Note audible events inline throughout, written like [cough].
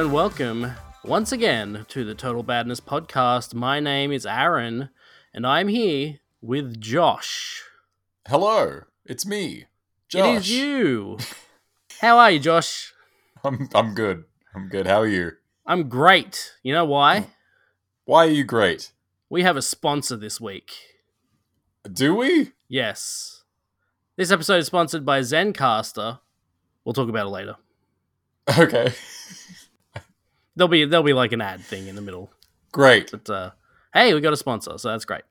And welcome once again to the Total Badness podcast. My name is Aaron and I'm here with Josh. Hello, it's me, Josh. It is you. How are you, Josh? [laughs] I'm I'm good. I'm good. How are you? I'm great. You know why? Hmm. Why are you great? We have a sponsor this week. Do we? Yes. This episode is sponsored by Zencastr. We'll talk about it later. [laughs] Okay. There'll be there'll be like an ad thing in the middle. Great. But uh, hey, we got a sponsor, so that's great.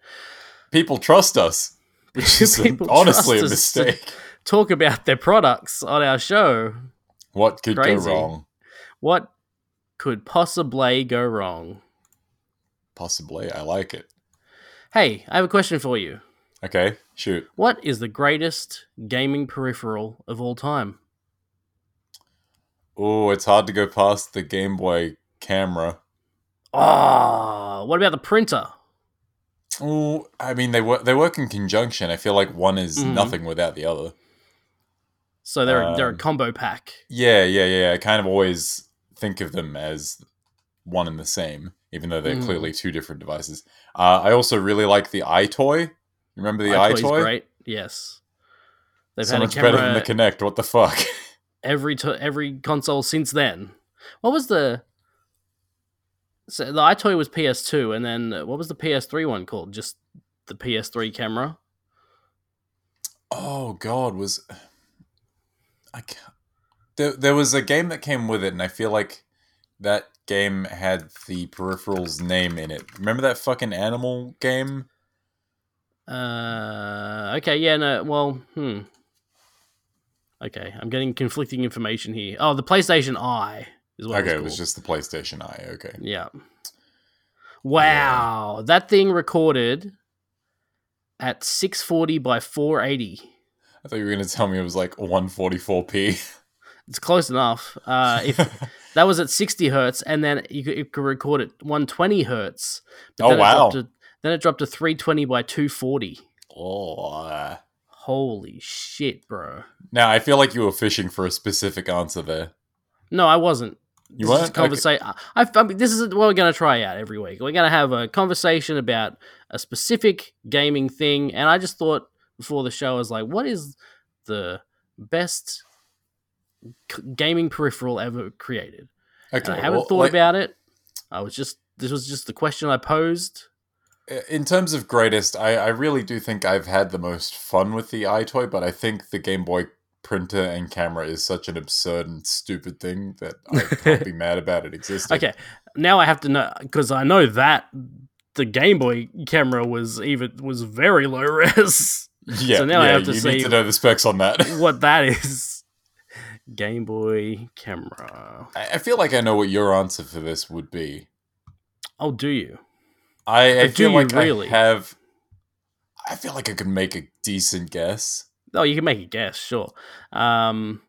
People trust us. Which is [laughs] honestly a trust us to- mistake. Talk about their products on our show. What could Crazy. go wrong? What could possibly go wrong? Possibly. I like it. Hey, I have a question for you. Okay, shoot. What is the greatest gaming peripheral of all time? Oh, it's hard to go past the Game Boy camera. Oh, what about the printer? Oh, I mean they work they work in conjunction. I feel like one is Mhm. nothing without the other. So they're they're a Um, combo pack. Yeah, yeah, yeah. I kind of always think of them as one and the same, even though they're Mm. clearly two different devices. Uh, I also really like the EyeToy. Remember the EyeToy? great. Yes, they've so much better than the Kinect. What the fuck? [laughs] every to- every console since then. What was the so the EyeToy was PS2, and then what was the PS3 one called? Just the PS3 camera. oh God, was I can't... there? There was a game that came with it, and I feel like that game had the peripheral's name in it. Remember that fucking animal game? Uh, okay, yeah, no, well, hmm. Okay, I'm getting conflicting information here. Oh, the PlayStation Eye is what. okay, it it was, was just the PlayStation Eye. Okay. yeah. Wow, that thing recorded at 640 by 480. I thought you were gonna tell me it was like 144p. It's close enough. Uh, if [laughs] that was at 60 hertz, and then you could, you could record it 120 hertz. But Oh, then It wow. dropped to, then it dropped to 320 by 240. oh. uh, Holy shit, bro! Now I feel like you were fishing for a specific answer there. No, I wasn't. You This is weren't? conversation. I, I mean, this is what we're going to try out every week. We're going to have a conversation about a specific gaming thing, and I just thought before the show, I was like, "What is the best c- gaming peripheral ever created?" Okay. And I haven't well, thought like, about it. I was just this was just the question I posed. In terms of greatest, I, I really do think I've had the most fun with the EyeToy, but I think the Game Boy printer and camera is such an absurd and stupid thing that [laughs] I can't be mad about it existing. Okay, now I have to know because I know that the Game Boy camera was even was very low [laughs] res. Yeah. So now I have to you see- need to know the specs on that. [laughs] what that is. Game Boy camera. I I feel like I know what your answer for this would be. Oh, do you? I, I feel like really? I have. I feel like I could make a decent guess. Oh, you can make a guess, sure. Um,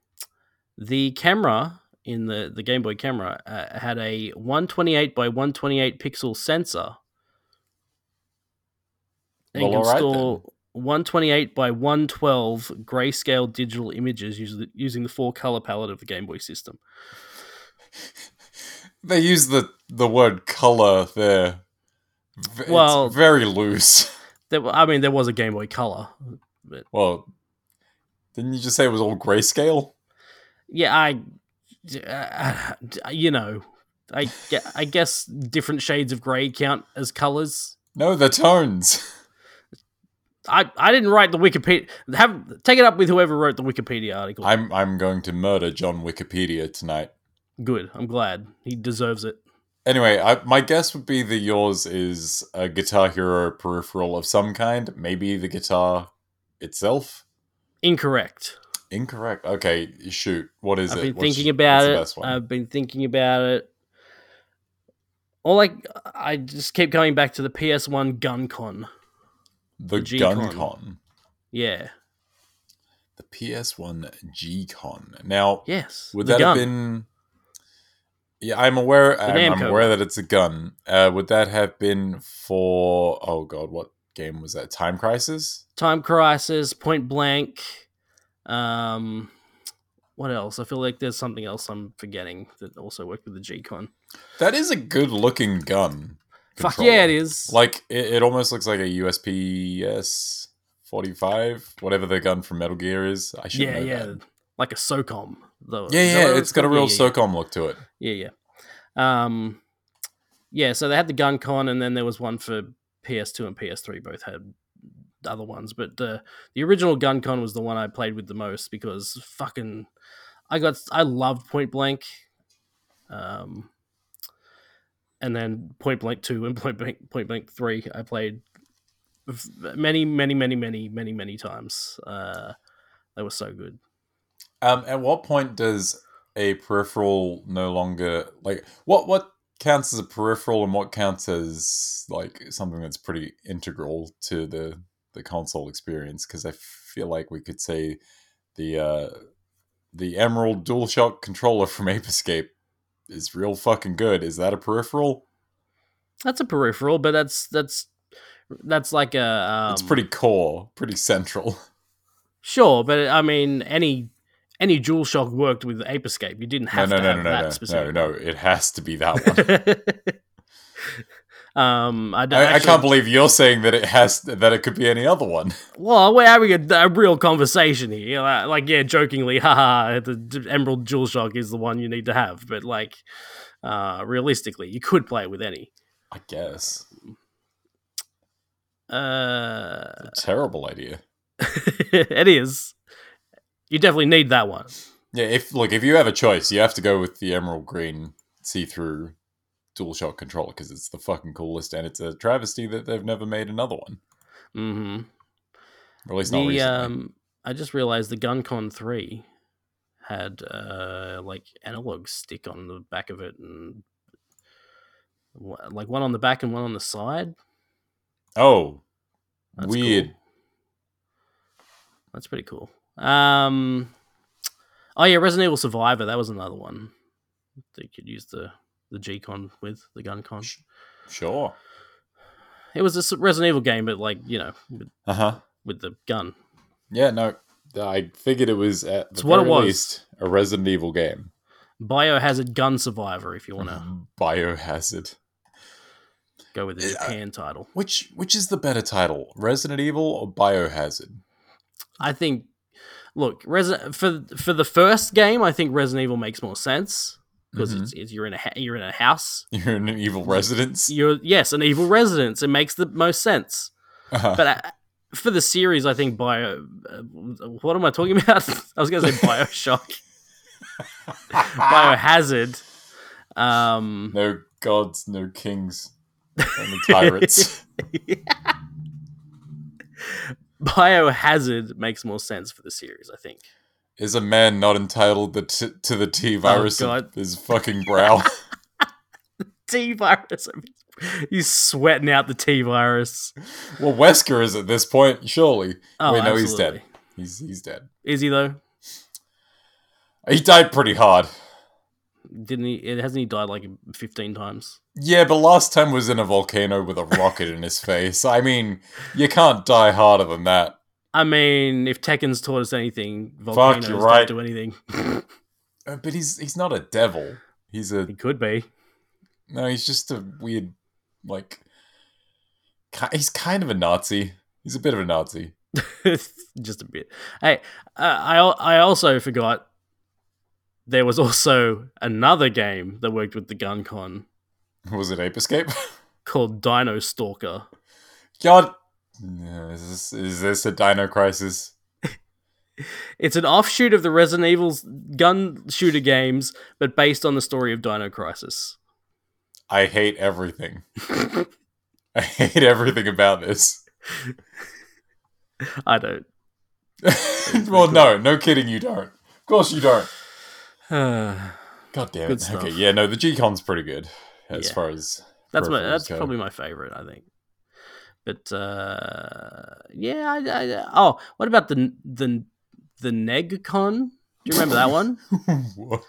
the camera in the, the Game Boy camera uh, had a 128 by 128 pixel sensor. And Well, you can store 128 by 112 grayscale digital images using the, using the four color palette of the Game Boy system. [laughs] They use the the word color there. V- it's Well- very loose. There, I mean, there was a Game Boy Color. Well, didn't you just say it was all grayscale? Yeah, I, uh, you know, I, I guess different shades of gray count as colors. No, the tones. I, I didn't write the Wikipedia. Have take it up with whoever wrote the Wikipedia article. I'm I'm going to murder John Wikipedia tonight. Good. I'm glad he deserves it. Anyway, I, my guess would be that yours is a Guitar Hero peripheral of some kind. Maybe the guitar itself. Incorrect. Incorrect. Okay, shoot. What is I've it? been What's- thinking about it. I've been thinking about it. All like I just keep going back to the PS1 GunCon. the the. Yeah. The PS1 G-Con. Now, Yes. would that gun. have been? Yeah, I'm aware. I'm, I'm aware that it's a gun. Uh, would that have been for? Oh God, what game was that? Time Crisis. Time Crisis, Point Blank. Um, what else? I feel like there's something else I'm forgetting that also worked with the G-Con. That is a good looking gun. Fuck controller. yeah, it is. Like it, it almost looks like a USPS forty five, whatever the gun from Metal Gear is. I should yeah, yeah, that. like a SOCOM. Though. Yeah, yeah, it's got a real yeah, yeah. SOCOM look to it. Yeah, yeah. Um, yeah. So they had the gun con, and then there was one for PS2 and PS3. Both had other ones, but the the original gun con was the one I played with the most because fucking I got I loved Point Blank. Um, and then Point Blank Two and [laughs] Point Blank Point Blank Three I played many, many, many, many, many, many times. Uh, they were so good. Um, at what point does a peripheral no longer like what what counts as a peripheral and what counts as like something that's pretty integral to the the console experience? Because I feel like we could say the uh, the Emerald DualShock controller [laughs] from Ape Escape is real fucking good. Is that a peripheral? That's a peripheral, but that's that's that's like a um, it's pretty core, pretty central. [laughs] Sure, but I mean, any any DualShock worked with Ape Escape. You didn't have no, to no, have no, no, that no, no, specific. no. It has to be that one. [laughs] um, I, don't I, I can't believe you're saying that it has that it could be any other one. [laughs] Well, we're having a, a real conversation here. You know, Like, yeah, jokingly, haha, the Emerald DualShock is the one you need to have. But like, uh, realistically, you could play it with any. I guess. Uh, Terrible idea. [laughs] it is. You definitely need that one. Yeah, if look, if you have a choice, you have to go with the emerald green see-through DualShock controller because it's the fucking coolest, and it's a travesty that they've never made another one, Mm-hmm. or at least not The recently. um, I just realized the GunCon three had uh like analog stick on the back of it and like one on the back and one on the side. oh, That's weird. cool. That's pretty cool. Um, oh yeah, Resident Evil Survivor. That was another one you could use the the G con with the gun con. Sure. It was a Resident Evil game, but like you know, with, Uh huh. with the gun. Yeah. No, I figured it was at the what it was. least a Resident Evil game. Biohazard Gun Survivor. If you want to Mm-hmm. Biohazard. go with the. Japan title, Which which is the better title, Resident Evil or Biohazard? I think. Look, Resident for for the first game, I think Resident Evil makes more sense because Mhm. it's, it's you're in a ha- you're in a house. [laughs] You're in an evil residence. You're yes, an evil residence. It makes the most sense. Uh-huh. but uh, for the series, I think Bio. Uh, what am I talking [laughs] about? I was going to say Bioshock, [laughs] Biohazard. Um, no gods, no kings, only tyrants. Biohazard makes more sense for the series, I think. Is a man not entitled the t- to the T oh, virus Oh, of his fucking brow? [laughs] [laughs] T virus. He's sweating out the T virus. well, Wesker is at this point, surely. Oh, Wait, no, he's dead. He's he's dead. Is he though? He died pretty hard. Didn't he? It hasn't he died like fifteen times? Yeah, but last time was in a volcano with a rocket in his face. I mean, you can't die harder than that. I mean, if Tekken's taught us anything, volcanoes right. don't do anything. [laughs] Uh, But he's he's not a devil. He's a he could be. no. He's just a weird, like. ki- He's kind of a Nazi. He's a bit of a Nazi. [laughs] just a bit. Hey, uh, I I also forgot there was also another game that worked with the gun con Was it Ape Escape? [laughs] called Dino Stalker. God, is this is this a Dino Crisis? [laughs] It's an offshoot of the Resident Evil's gun shooter games, but based on the story of Dino Crisis. I hate everything. [laughs] I hate everything about this. I don't. well, no, no kidding, you don't. Of course, you don't. [sighs] God damn it. Okay, yeah, no, the G-Con's pretty good as Yeah. far as that's my that's go. probably my favorite. I think. But uh, yeah, I, I, oh, what about the the the NegCon? Do you remember that one? [laughs]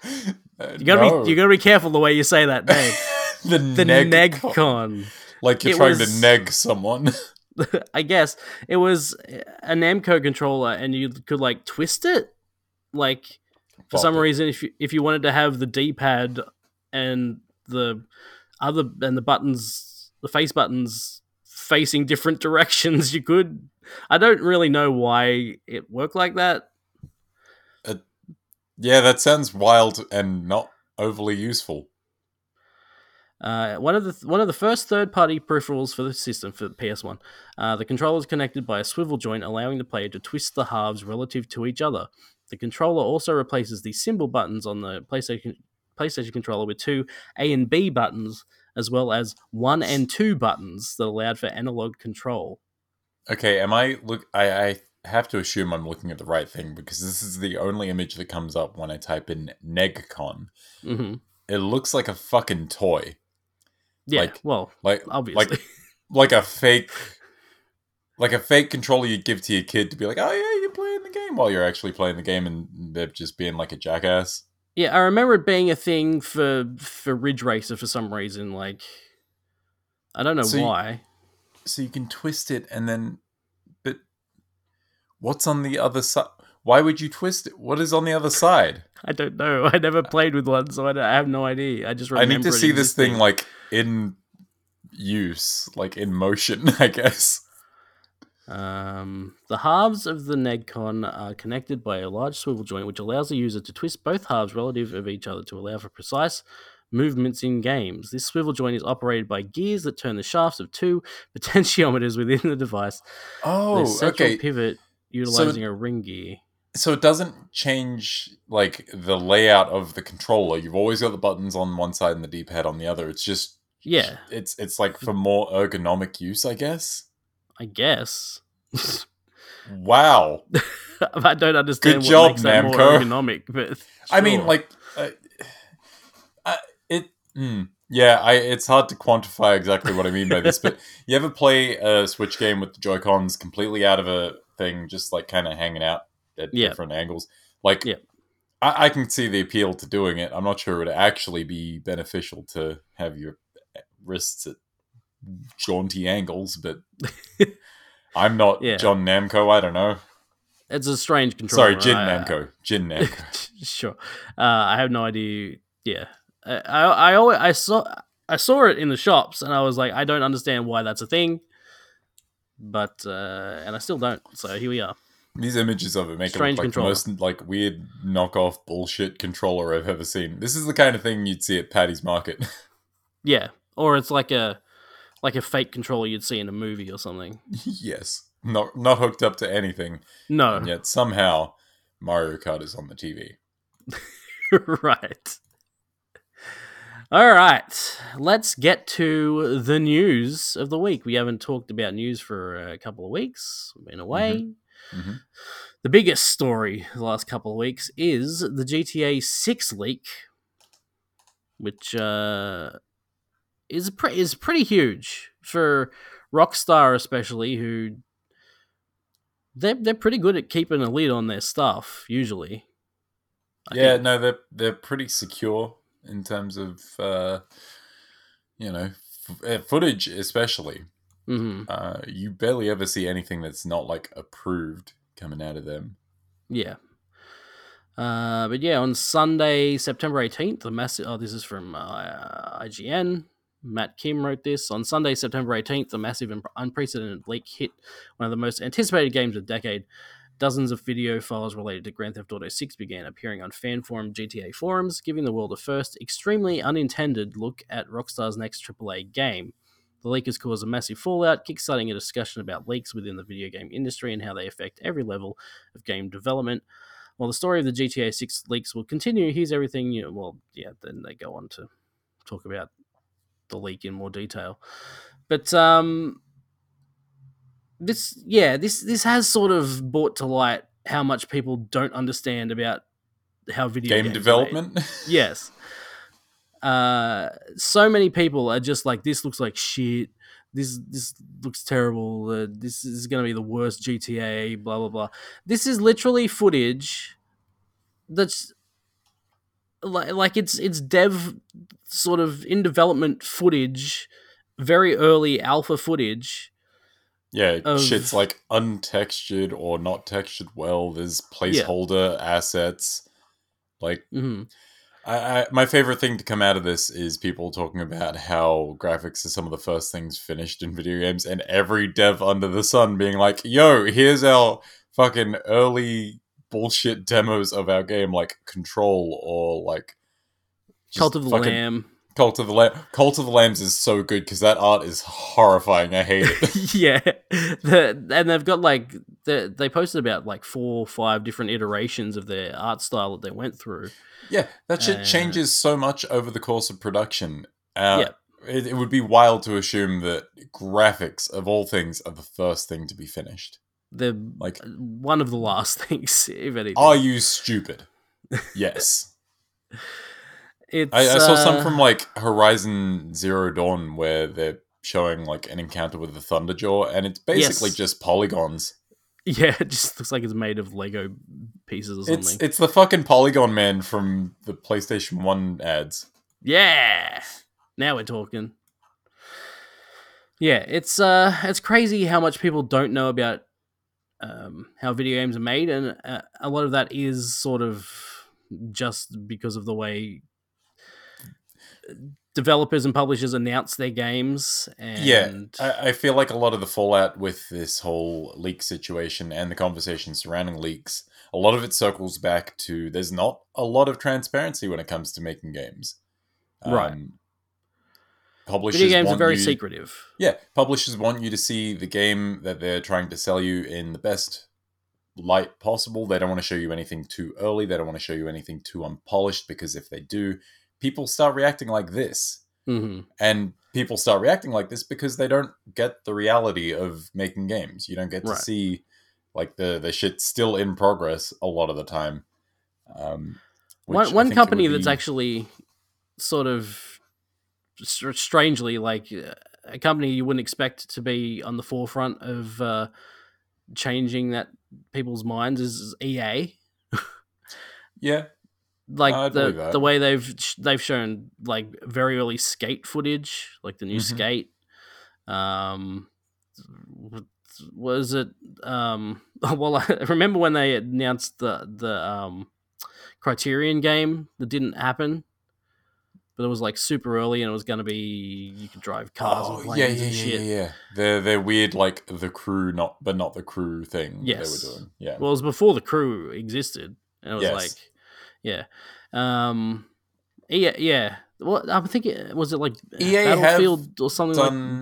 Uh, You gotta no. be you gotta be careful the way you say that name. [laughs] the, [laughs] The neg NegCon. like you're It trying was- to neg someone. I guess it was a Namco controller, and you could like twist it, like For some reason, if you, if you wanted to have the D pad and the other and the buttons, the face buttons facing different [laughs] directions, you could. I don't really know why it worked like that. Yeah, that sounds wild and not overly useful. Uh, one of the one of the first third-party peripherals for the system for the PS1. Uh, the controller is connected by a swivel joint, allowing the player to twist the halves relative to each other. The controller also replaces the symbol buttons on the PlayStation PlayStation controller with two A and B buttons, as well as one and two buttons that allowed for analog control. Okay, am I look? I, I have to assume I'm looking at the right thing because this is the only image that comes up when I type in Negcon. hmm It looks like a fucking toy, Yeah, Like- well, like obviously. like [laughs] like a fake, like a fake controller you give to your kid to be like, oh yeah, you're playing the game while you're actually playing the game, and they're just being like a jackass. Yeah, I remember it being a thing for for Ridge Racer for some reason. Like, I don't know So you- why. So you can twist it, and then, but what's on the other side? Why would you twist it? What is on the other side? [laughs] I don't know. I never played with one, so I, I have no idea. I just I need to see this thing like in use, like in motion, [laughs] I guess. Um, the halves of the Negcon are connected by a large swivel joint, which allows the user to twist both halves relative of each other to allow for precise movements in games. This swivel joint is operated by gears that turn the shafts of two [laughs] potentiometers within the device. Oh, the central okay. pivot utilizing a ring gear. So it doesn't change like the layout of the controller. You've always got the buttons on one side and the D-pad on the other. It's just Yeah, it's it's like for more ergonomic use, I guess. I guess. [laughs] Wow. [laughs] I don't understand Good what job, makes that more Namco. ergonomic, but I mean, like, uh, uh, it. hmm, yeah, I. It's hard to quantify exactly what I mean by this, but [laughs] you ever play a Switch game with the Joy Cons completely out of a thing, just like kind of hanging out at Yeah. different angles? Like, Yeah. I, I can see the appeal to doing it. I'm not sure it would actually be beneficial to have your wrists at jaunty angles, but I'm not Yeah. John Namco. I don't know. it's a strange controller. Sorry, Jin I- Namco. Jin Namco. [laughs] sure. Uh, I have no idea. Yeah, I, I, I always I saw I saw it in the shops, and I was like, I don't understand why that's a thing. But uh, and I still don't. So here we are. These images of it make Strange it look like controller. the most like weird knockoff bullshit controller I've ever seen. This is the kind of thing you'd see at Paddy's Market. [laughs] Yeah, or it's like a like a fake controller you'd see in a movie or something. [laughs] yes, not not hooked up to anything, No, and yet somehow Mario Kart is on the TV. [laughs] right. All right, let's get to the news of the week. We haven't talked about news for a couple of weeks. We've been away. Mhm. The biggest story the last couple of weeks is the GTA 6 leak, which uh, is pre- is pretty huge for Rockstar, especially who they're they're pretty good at keeping a lid on their stuff usually. I yeah, think. no, they're they're pretty secure in terms of uh, you know f- uh, footage, especially. Mhm. Uh, you barely ever see anything that's not like approved coming out of them. Yeah. Uh, but yeah, on Sunday, September 18th, the massive. Oh, this is from uh, IGN. Matt Kim wrote this. On Sunday, September 18th, the massive and unprecedented leak hit one of the most anticipated games of the decade. Dozens of video files related to Grand Theft Auto 6 began appearing on fan forum GTA forums, giving the world a first, extremely unintended look at Rockstar's next AAA game. The leak has caused a massive fallout, kickstarting a discussion about leaks within the video game industry and how they affect every level of game development. While the story of the GTA 6 leaks will continue, here's everything you know, well, yeah, then they go on to talk about the leak in more detail. But um this yeah, this this has sort of brought to light how much people don't understand about how video Game games are made. development. Yes. Uh, so many people are just like, this looks like shit. This this looks terrible. Uh, this is going to be the worst GTA. Blah blah blah. This is literally footage that's like like it's it's dev sort of in development footage, very early alpha footage. Yeah, of- shit's like untextured or not textured well. There's placeholder assets. Like, hmm I, I, my favorite thing to come out of this is people talking about how graphics are some of the first things finished in video games, and every dev under the sun being like, "Yo, here's our fucking early bullshit demos of our game, like Control or like Cult of the Lamb. Cult of the Lamb. Cult of the Lambs is so good because that art is horrifying. I hate it. [laughs] yeah, the, and they've got like the, they posted about like four or five different iterations of their art style that they went through. yeah, that shit Uh, changes so much over the course of production. Uh, Yeah. It, it would be wild to assume that graphics, of all things, are the first thing to be finished. They're Like, one of the last [laughs] things, if anything. are you stupid? Yes. it's, I, I saw some uh, from like Horizon Zero Dawn where they're showing like an encounter with the Thunderjaw, and it's basically Yes. just polygons. Yeah, [laughs] it just looks like it's made of Lego pieces or something. It's it's the fucking Polygon Man from the PlayStation One ads. Yeah. Now we're talking. Yeah, it's uh it's crazy how much people don't know about um how video games are made and uh, a lot of that is sort of just because of the way developers and publishers announce their games and Yeah, I, I feel like a lot of the fallout with this whole leak situation and the conversation surrounding leaks, a lot of it circles back to there's not a lot of transparency when it comes to making games. Right. Publishers video games are very you- secretive. Yeah, publishers want you to see the game that they're trying to sell you in the best light possible. They don't want to show you anything too early. They don't want to show you anything too unpolished because if they do, people start reacting like this. hmm And people start reacting like this because they don't get the reality of making games. You don't get to Right. see like the the shit still in progress a lot of the time. Um, One one company would that's actually sort of strangely like a company you wouldn't expect to be on the forefront of uh, changing that people's minds is EA. yeah Like I'd the the way they've sh- they've shown like very early skate footage, like the new Mhm. skate. Um, was it? Um, [laughs] well, I remember when they announced the the um, Criterion game that didn't happen, but it was like super early and it was going to be you could drive cars and Oh, planes yeah, yeah, and yeah, shit. yeah, yeah. They're they're weird, like the crew, not but not the crew thing Yes. they were doing. Yeah, Well, it was before the crew existed, and it was Yes. like, yeah, um, yeah, yeah. Well, I'm thinking, was it like EA Battlefield or something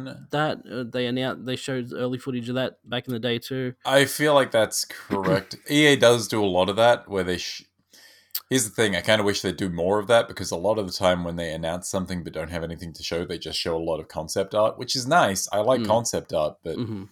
like that? Uh, they announced they showed early footage of that back in the day too. I feel like that's correct. EA does do a lot of that where they. Sh- Here's the thing: I kind of wish they'd do more of that because a lot of the time when they announce something but don't have anything to show, they just show a lot of concept art, which is nice. I like Mm. concept art, but hmm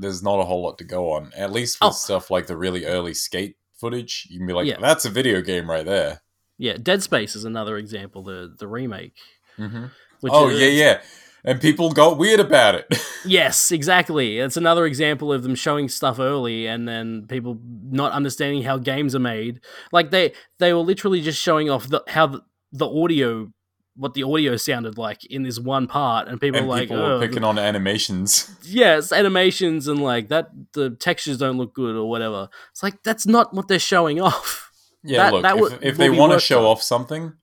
there's not a whole lot to go on. At least with Oh. stuff like the really early skate footage, you can be like, Yeah. "That's a video game right there." Yeah, Dead Space is another example. The the remake. hmm Which Oh is- yeah, yeah, and people got weird about it. [laughs] Yes, exactly. It's another example of them showing stuff early and then people not understanding how games are made. Like they they were literally just showing off the, how the, the audio what the audio sounded like in this one part and people and were like people oh, were picking on animations. [laughs] yes animations and like that the textures don't look good or whatever it's like that's not what they're showing [laughs] off Yeah, That- look, that if, would- if they want to show on. off something,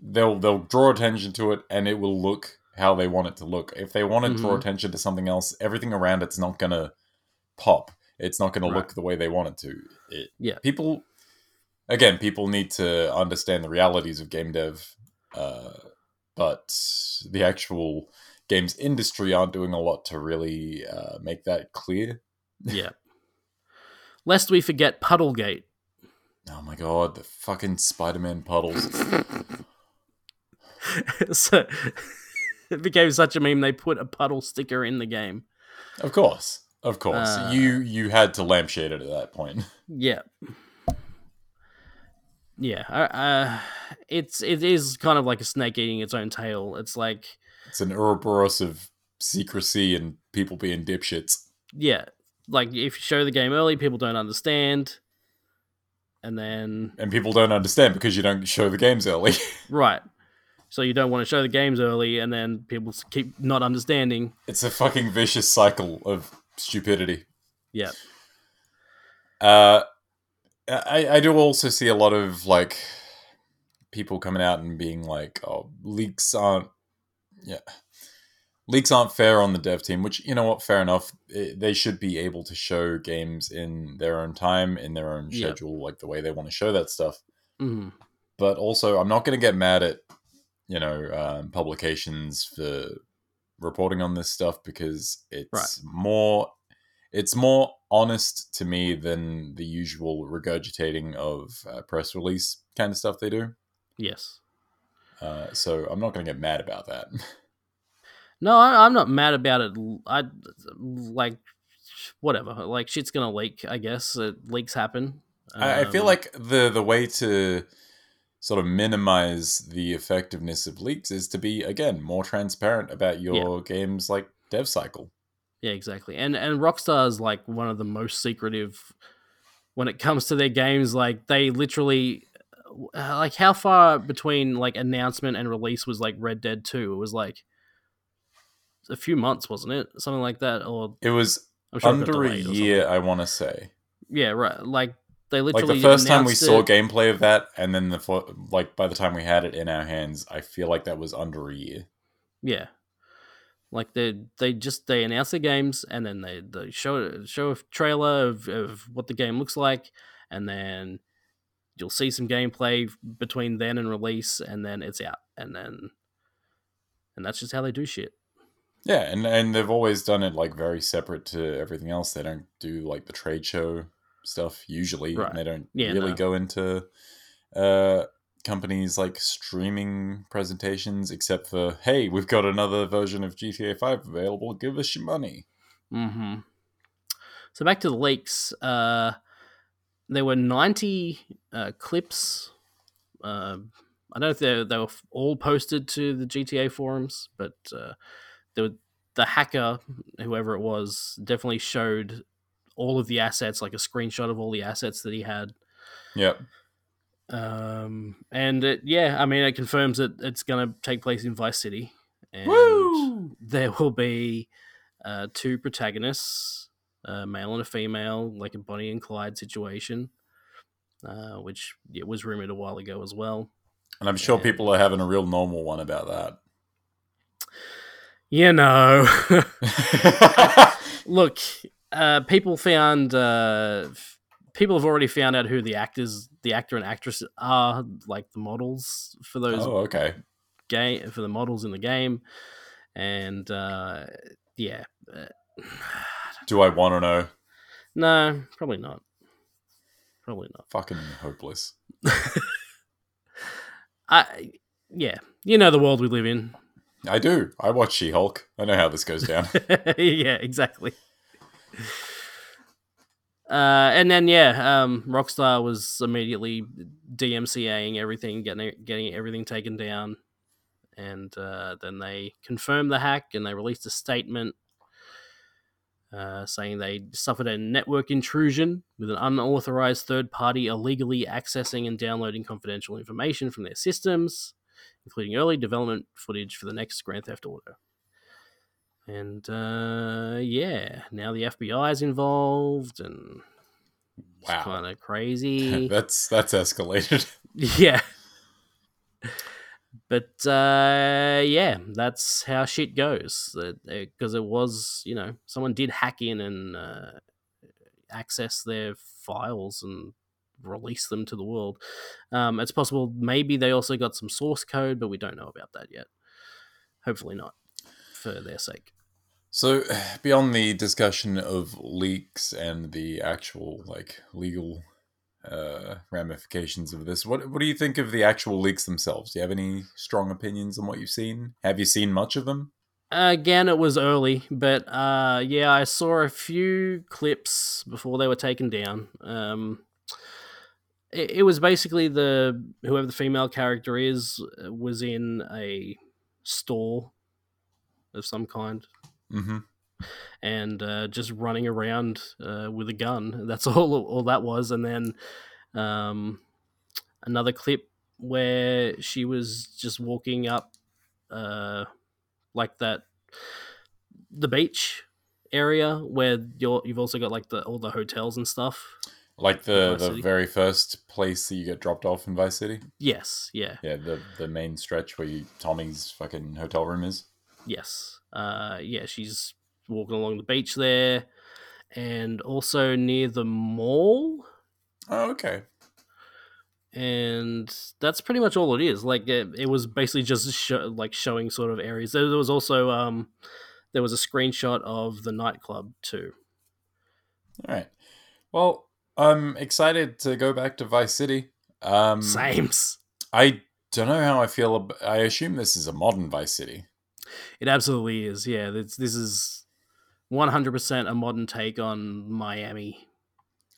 they'll they'll draw attention to it, and it will look how they want it to look. If they want to draw Mhm. attention to something else, everything around it's not gonna pop. It's not gonna look the way they want it to. It, Yeah. people. Again, people need to understand the realities of game dev, uh, but the actual games industry aren't doing a lot to really uh, make that clear. yeah lest we forget puddlegate Oh my god, the fucking Spider-Man puddles. [laughs] so it [laughs] became such a meme they put a puddle sticker in the game Of course, of course. Uh, you you had to lampshade it at that point. [laughs] Yeah. Yeah, uh, it's it is kind of like a snake eating its own tail. It's like, It's an Ouroboros of secrecy and people being dipshits. yeah, like if you show the game early, people don't understand, and then And people don't understand because you don't show the games early. [laughs] right, so you don't want to show the games early, and then people keep not understanding. it's a fucking vicious cycle of stupidity. Yeah, Uh, I, I do also see a lot of like people coming out and being like, "Oh, leaks aren't, yeah, leaks aren't fair on the dev team." Which you know what, fair enough. It, they should be able to show games in their own time, in their own schedule, like the way they want to show that stuff. Mhm. But also, I'm not going to get mad at you know um, publications for reporting on this stuff because it's more it's more honest to me than the usual regurgitating of uh, press release kind of stuff they do. Yes. Uh, so I'm not going to get mad about that. No, I, I'm not mad about it. I like whatever. Like shit's gonna leak. I guess uh, leaks happen. I, I feel Um, like the the way to sort of minimize the effectiveness of leaks is to be again more transparent about your game's like dev cycle. yeah, exactly. And and Rockstar is like one of the most secretive when it comes to their games. Like they literally. uh, Like how far between like announcement and release was like Red Dead Two? It was like a few months, wasn't it? Something like that, or It was I'm sure it under a delayed or something. year, I want to say. Yeah, right. Like they Like the first time we announced saw gameplay of that, and then the like by the time we had it in our hands, I feel like that was under a year. Yeah. Like they they just they announce their games and then they, they show show a trailer of, of what the game looks like and then you'll see some gameplay between then and release and then it's out and then and that's just how they do shit. Yeah, and and they've always done it like very separate to everything else. They don't do like the trade show stuff usually. Right. And they don't Yeah, really no. go into uh companies like streaming presentations except for hey, we've got another version of GTA 5 available, give us your money. Mm-hmm. So back to the leaks. Uh, there were ninety uh, clips. Uh, I don't know if they they were all posted to the GTA forums, but uh, there were, the hacker, whoever it was, definitely showed all of the assets, like a screenshot of all the assets that he had. Yep. Um, and it, yeah, I mean, it confirms that it's going to take place in Vice City, and Woo! there will be uh, two protagonists, a male and a female, like a Bonnie and Clyde situation, uh, which it was rumored a while ago as well. And I'm sure And- people are having a real normal one about that. You know, [laughs] [laughs] look, uh, people found uh, people have already found out who the actors, the actor and actress are, like the models for those oh, okay. game for the models in the game, and uh, yeah, uh, [sighs] Do I want to know? no, probably not. Probably not. Fucking hopeless. [laughs] I yeah, you know the world we live in. I do. I watch She Hulk. I know how this goes down. [laughs] yeah, exactly. Uh, and then yeah, um, Rockstar was immediately DMCAing everything, getting getting everything taken down, and uh, then they confirmed the hack and they released a statement uh, saying they suffered a network intrusion with an unauthorized third party illegally accessing and downloading confidential information from their systems, including early development footage for the next Grand Theft Auto. And uh, yeah, now the FBI is involved, and it's Wow. kind of [laughs] crazy. that's that's escalated. [laughs] yeah, but uh, yeah, that's how shit goes. Because it was, you know, someone did hack in and uh, access their files and release them to the world. Um, it's possible maybe they also got some source code, but we don't know about that yet. Hopefully not, for their sake. So, [sighs] beyond the discussion of leaks and the actual like legal uh, ramifications of this, what what do you think of the actual leaks themselves? Do you have any strong opinions on what you've seen? Have you seen much of them? Again, it was early, but uh, yeah, I saw a few clips before they were taken down. Um, it, it was basically the whoever the female character is uh, was in a store of some kind Mm-hmm. and uh, just running around uh, with a gun. [laughs] That's all all that was. And then um, another clip where she was just walking up, uh, like that, the beach area where you're, you've also got like the all the hotels and stuff. Like the the City. very first place that you get dropped off in Vice City. Yes, yeah, Yeah, the the main stretch where you, Tommy's fucking hotel room is. Yes, uh, yeah. She's walking along the beach there, and also near the mall. Oh, okay. and that's pretty much all it is. Like it, it was basically just like showing sort of areas. There, there was also um, there was a screenshot of the nightclub too. All right. Well, I'm excited to go back to Vice City. Um, Sames. [laughs] I don't know how I feel. Ab- I assume this is a modern Vice City. It absolutely is. Yeah, this this is one hundred percent a modern take on Miami.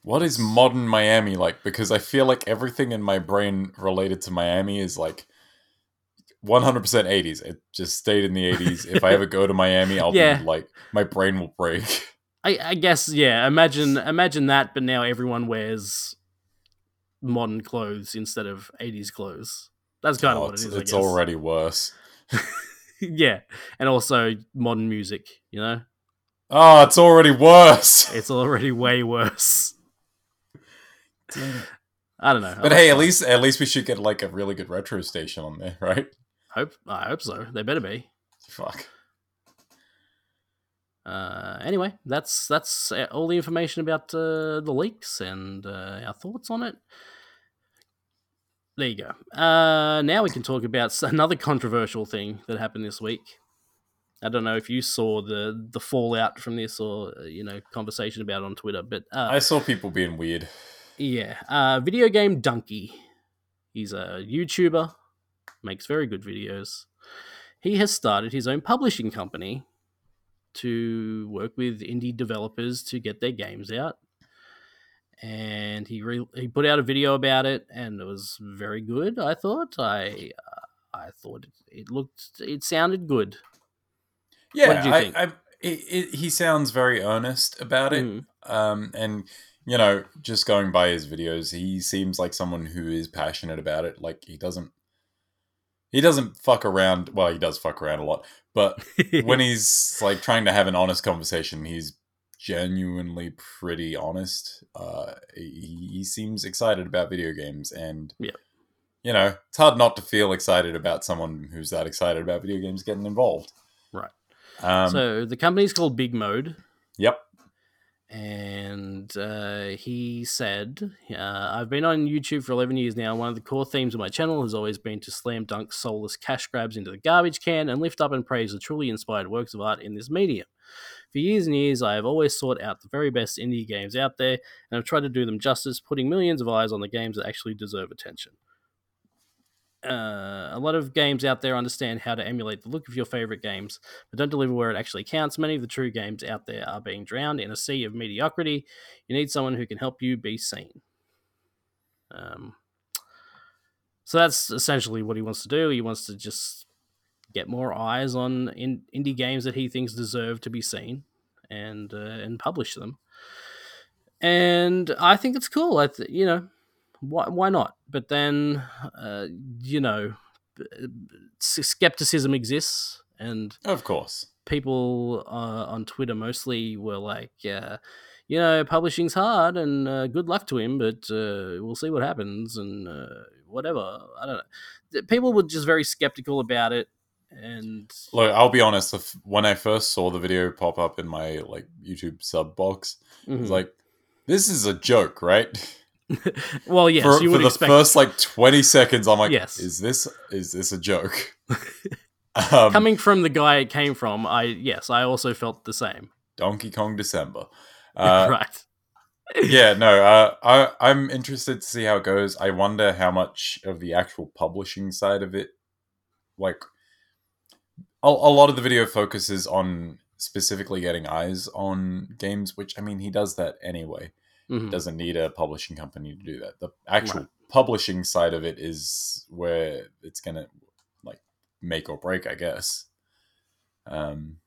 What is modern Miami like? Because I feel like everything in my brain related to Miami is like 100% 80s. It just stayed in the 80s. if I ever go to Miami, I'll Yeah. be like, my brain will break. I, I guess yeah. Imagine imagine that, but now everyone wears modern clothes instead of eighties clothes. That's kind of Oh, what it's it is. I guess. already worse. [laughs] [laughs] yeah, and also modern music. You know, Oh, it's already worse. [laughs] it's already way worse. I don't know. But hey, at least at least we should get like a really good retro station on there, right? hope I hope so. They better be. Fuck. Uh, anyway, that's that's uh, all the information about uh, the leaks and uh, our thoughts on it. There you go. Uh, now we can talk about [laughs] another controversial thing that happened this week. I don't know if you saw the the fallout from this or uh, you know conversation about it on Twitter, but uh, I saw people being weird. Yeah, uh, videogamedunkey. He's a YouTuber, makes very good videos. He has started his own publishing company to work with indie developers to get their games out. And he re- he put out a video about it, and it was very good. I thought I uh, I thought it, it looked it sounded good. Yeah, did you I, think? I, it, it, he sounds very earnest about it. Mm. Um, and you know, just going by his videos, he seems like someone who is passionate about it. Like he doesn't, he doesn't fuck around. Well, he does fuck around a lot, but [laughs] when he's like trying to have an honest conversation, he's genuinely pretty honest. Uh, he, he seems excited about video games, and Yep. you know, it's hard not to feel excited about someone who's that excited about video games getting involved. Right. Um, so the company's called Big Mode. yep. and uh, he said, uh, "I've been on YouTube for 11 years now. One of the core themes of my channel has always been to slam dunk soulless cash grabs into the garbage can and lift up and praise the truly inspired works of art in this medium. For years and years, I have always sought out the very best indie games out there, and I've tried to do them justice, putting millions of eyes on the games that actually deserve attention." Uh, a lot of games out there understand how to emulate the look of your favorite games, but don't deliver where it actually counts. Many of the true games out there are being drowned in a sea of mediocrity. You need someone who can help you be seen. Um, so that's essentially what he wants to do. He wants to just get more eyes on in, indie games that he thinks deserve to be seen, and uh, and publish them. And I think it's cool. I th- you know, why why not? But then, uh, you know, s- skepticism exists, and Of course. people uh, on Twitter mostly were like, uh, you know, publishing's hard and uh, good luck to him, but uh, we'll see what happens and uh, whatever. I don't know. People were just very skeptical about it, and Look, I'll be honest. the f- When I first saw the video pop up in my like YouTube sub box, I was like, "This is a joke, right?" [laughs] well, yes, for you for would the expect. first like twenty seconds, I'm like, Yes. "Is this is this a joke?" [laughs] um, Coming from the guy it came from, I yes, I also felt the same. Donkey Kong December. [laughs] Uh, right. yeah, no, uh, I I'm interested to see how it goes. I wonder how much of the actual publishing side of it, like, a, a lot of the video focuses on specifically getting eyes on games, which I mean he does that anyway. Mhm. Doesn't need a publishing company to do that. The actual Right. publishing side of it is where it's gonna like make or break, I guess. Um,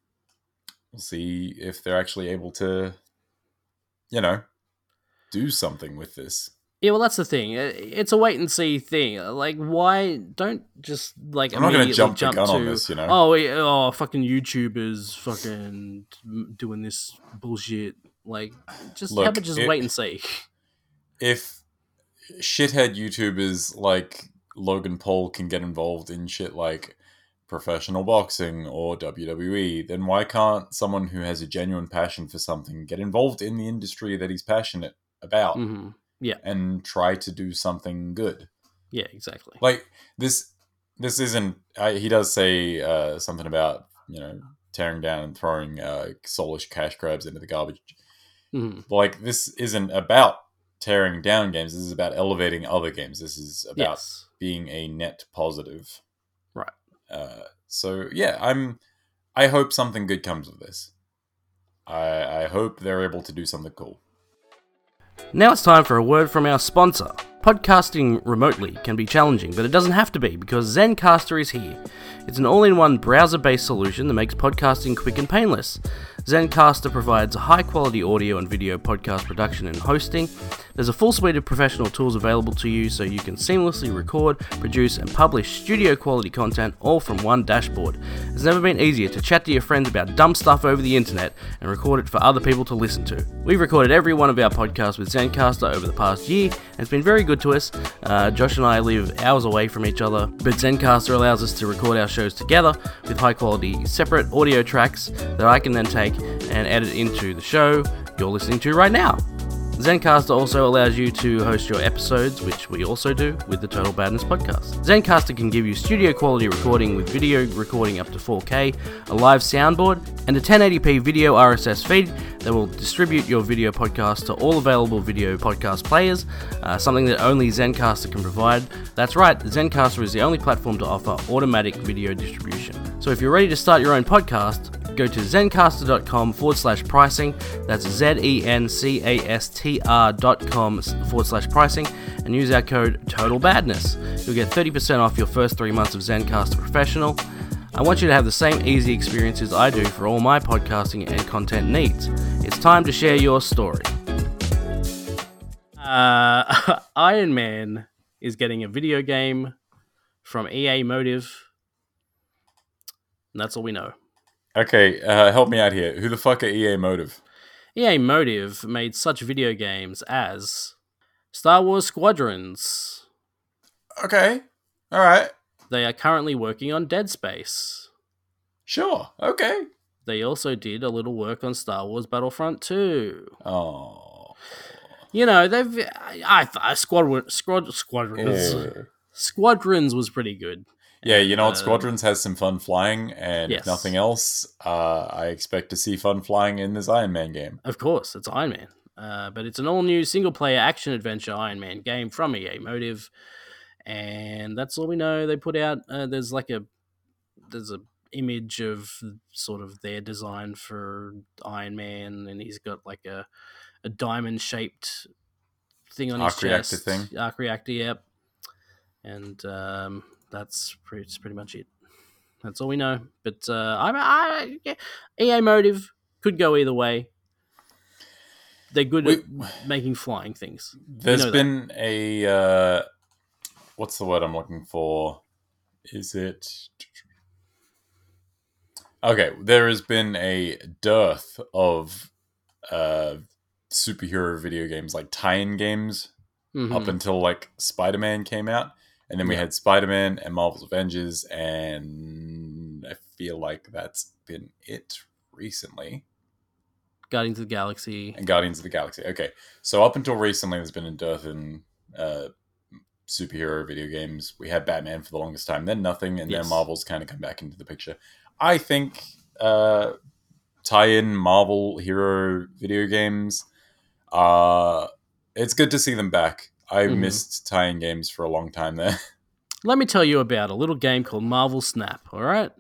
we'll see if they're actually able to, you know, do something with this. Yeah, well, that's the thing. It's a wait and see thing. Like, why don't just like I'm not gonna immediately jump the gun to on this, you know? oh oh fucking YouTubers fucking doing this bullshit. Like, just Look, about just it- wait and see. [laughs] if shithead YouTubers like Logan Paul can get involved in shit like professional boxing or WWE, then why can't someone who has a genuine passion for something get involved in the industry that he's passionate about hmm Yeah, and try to do something good? yeah, exactly. Like this, this isn't. I, he does say uh, something about you know tearing down and throwing uh, soulish cash grabs into the garbage. hmm Like this isn't about tearing down games. This is about elevating other games. This is about Yes. being a net positive. Right. Uh, so yeah, I'm. I hope something good comes of this. I I hope they're able to do something cool. Now it's time for a word from our sponsor. Podcasting remotely can be challenging, but it doesn't have to be because Zencastr is here. It's an all in one browser based solution that makes podcasting quick and painless. Zencastr provides high quality audio and video podcast production and hosting. There's a full suite of professional tools available to you so you can seamlessly record, produce, and publish studio quality content all from one dashboard. It's never been easier to chat to your friends about dumb stuff over the internet and record it for other people to listen to. We've recorded every one of our podcasts with Zencastr over the past year, it's been very good to us. Uh, Josh and I live hours away from each other, but Zencastr allows us to record our shows together with high quality separate audio tracks that I can then take and edit into the show you're listening to right now. Zencastr also allows you to host your episodes, which we also do with the Total Badness podcast. Zencastr can give you studio quality recording with video recording up to 4K, a live soundboard, and a 1080p video RSS feed that will distribute your video podcast to all available video podcast players, uh, something that only Zencastr can provide. That's right, Zencastr is the only platform to offer automatic video distribution. So if you're ready to start your own podcast, go to zencastr.com forward slash pricing. That's Z E N C A S T R dot com forward slash pricing and use our code Total Badness. You'll get 30% off your first three months of Zencastr Professional. I want you to have the same easy experiences I do for all my podcasting and content needs. It's time to share your story. Uh, [laughs] Iron Man is getting a video game from EA Motive. And that's all we know. Okay, uh, help me out here. Who the fuck are EA Motive? EA Motive made such video games as Star Wars Squadrons. Okay, all right, They are currently working on Dead Space. sure, okay. They also did a little work on Star Wars Battlefront 2. Oh, You know, they've I, I Squadron Squad Squadrons yeah. Squadrons was pretty good. Yeah, you know what? Uh, Squadrons has some fun flying, and Yes. if nothing else, uh, I expect to see fun flying in this Iron Man game. Of course, it's Iron Man. Uh, but it's an all new single player action adventure Iron Man game from EA Motive. And that's all we know. They put out, uh, there's like a, there's a image of sort of their design for Iron Man, and he's got like a, a diamond shaped thing on Arc his reactor chest. thing? Arc reactor, yep. And um, that's pretty, pretty much it. That's all we know. But uh, I, I, yeah, EA Motive could go either way. They're good We- at making flying things. There's know that. been a uh, what's the word I'm looking for? Is it okay? There has been a dearth of uh, superhero video games, like tie-in games, Mhm. up until like Spider-Man came out, and then we Yeah. had Spider-Man and Marvel's Avengers, and I feel like that's been it recently. Guardians of the Galaxy. and Guardians of the Galaxy. Okay, so up until recently, there's been a dearth in uh, superhero video games. We had Batman for the longest time, then nothing, and Yes. then Marvel's kind of come back into the picture. I think uh, tie-in Marvel hero video games. Uh, it's good to see them back. I Mhm. missed tie-in games for a long time there. [laughs] Let me tell you about a little game called Marvel Snap. All right,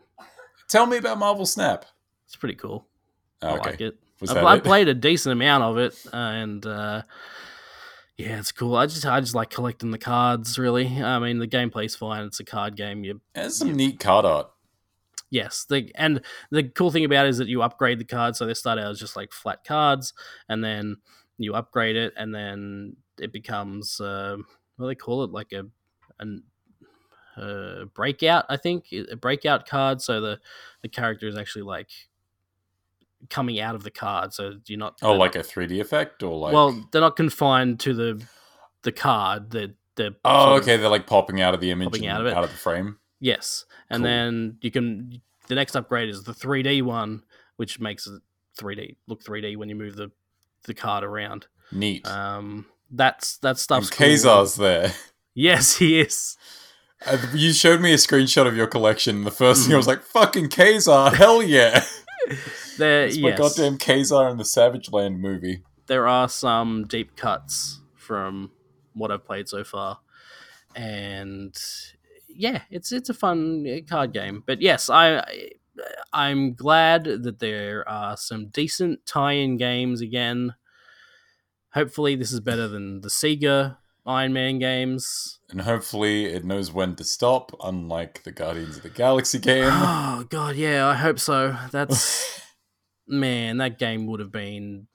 Tell me about Marvel Snap. it's pretty cool. Oh, I okay, like it. I, I [laughs] played a decent amount of it, uh, and uh, yeah, it's cool. I just I just like collecting the cards. Really, I mean, the gameplay's fine. It's a card game. You There's some neat card art. yes, the and the cool thing about it is that you upgrade the cards. So they start out as just like flat cards, and then you upgrade it, and then it becomes uh, what do they call it, like a an uh, breakout. I think a breakout card. So the the character is actually like coming out of the card. So you're not Oh, like a 3D effect, or like well, they're not confined to the the card. They're, they're Oh, sort of- okay. They're like popping out of the image Popping out of it. out of the frame. Yes, and Cool. then you can. The next upgrade is the 3D one, which makes it 3D look 3D when you move the the card around. Neat. Um, that's that and stuff's cool. Ka-Zar's there. [laughs] Yes, he is. Uh, You showed me a screenshot of your collection. The first thing I Mm. was like, "Fucking Ka-Zar, hell yeah!" [laughs] There, It's my yes, goddamn Ka-Zar in the Savage Land movie. there are some deep cuts from what I've played so far, and yeah, it's it's a fun uh, card game. But yes, I I'm glad that there are some decent tie-in games again. Hopefully, this is better than the Sega Iron Man games. And hopefully, it knows when to stop, unlike the Guardians of the Galaxy game. [sighs] Oh god, yeah, I hope so. That's [laughs] man, that game would have been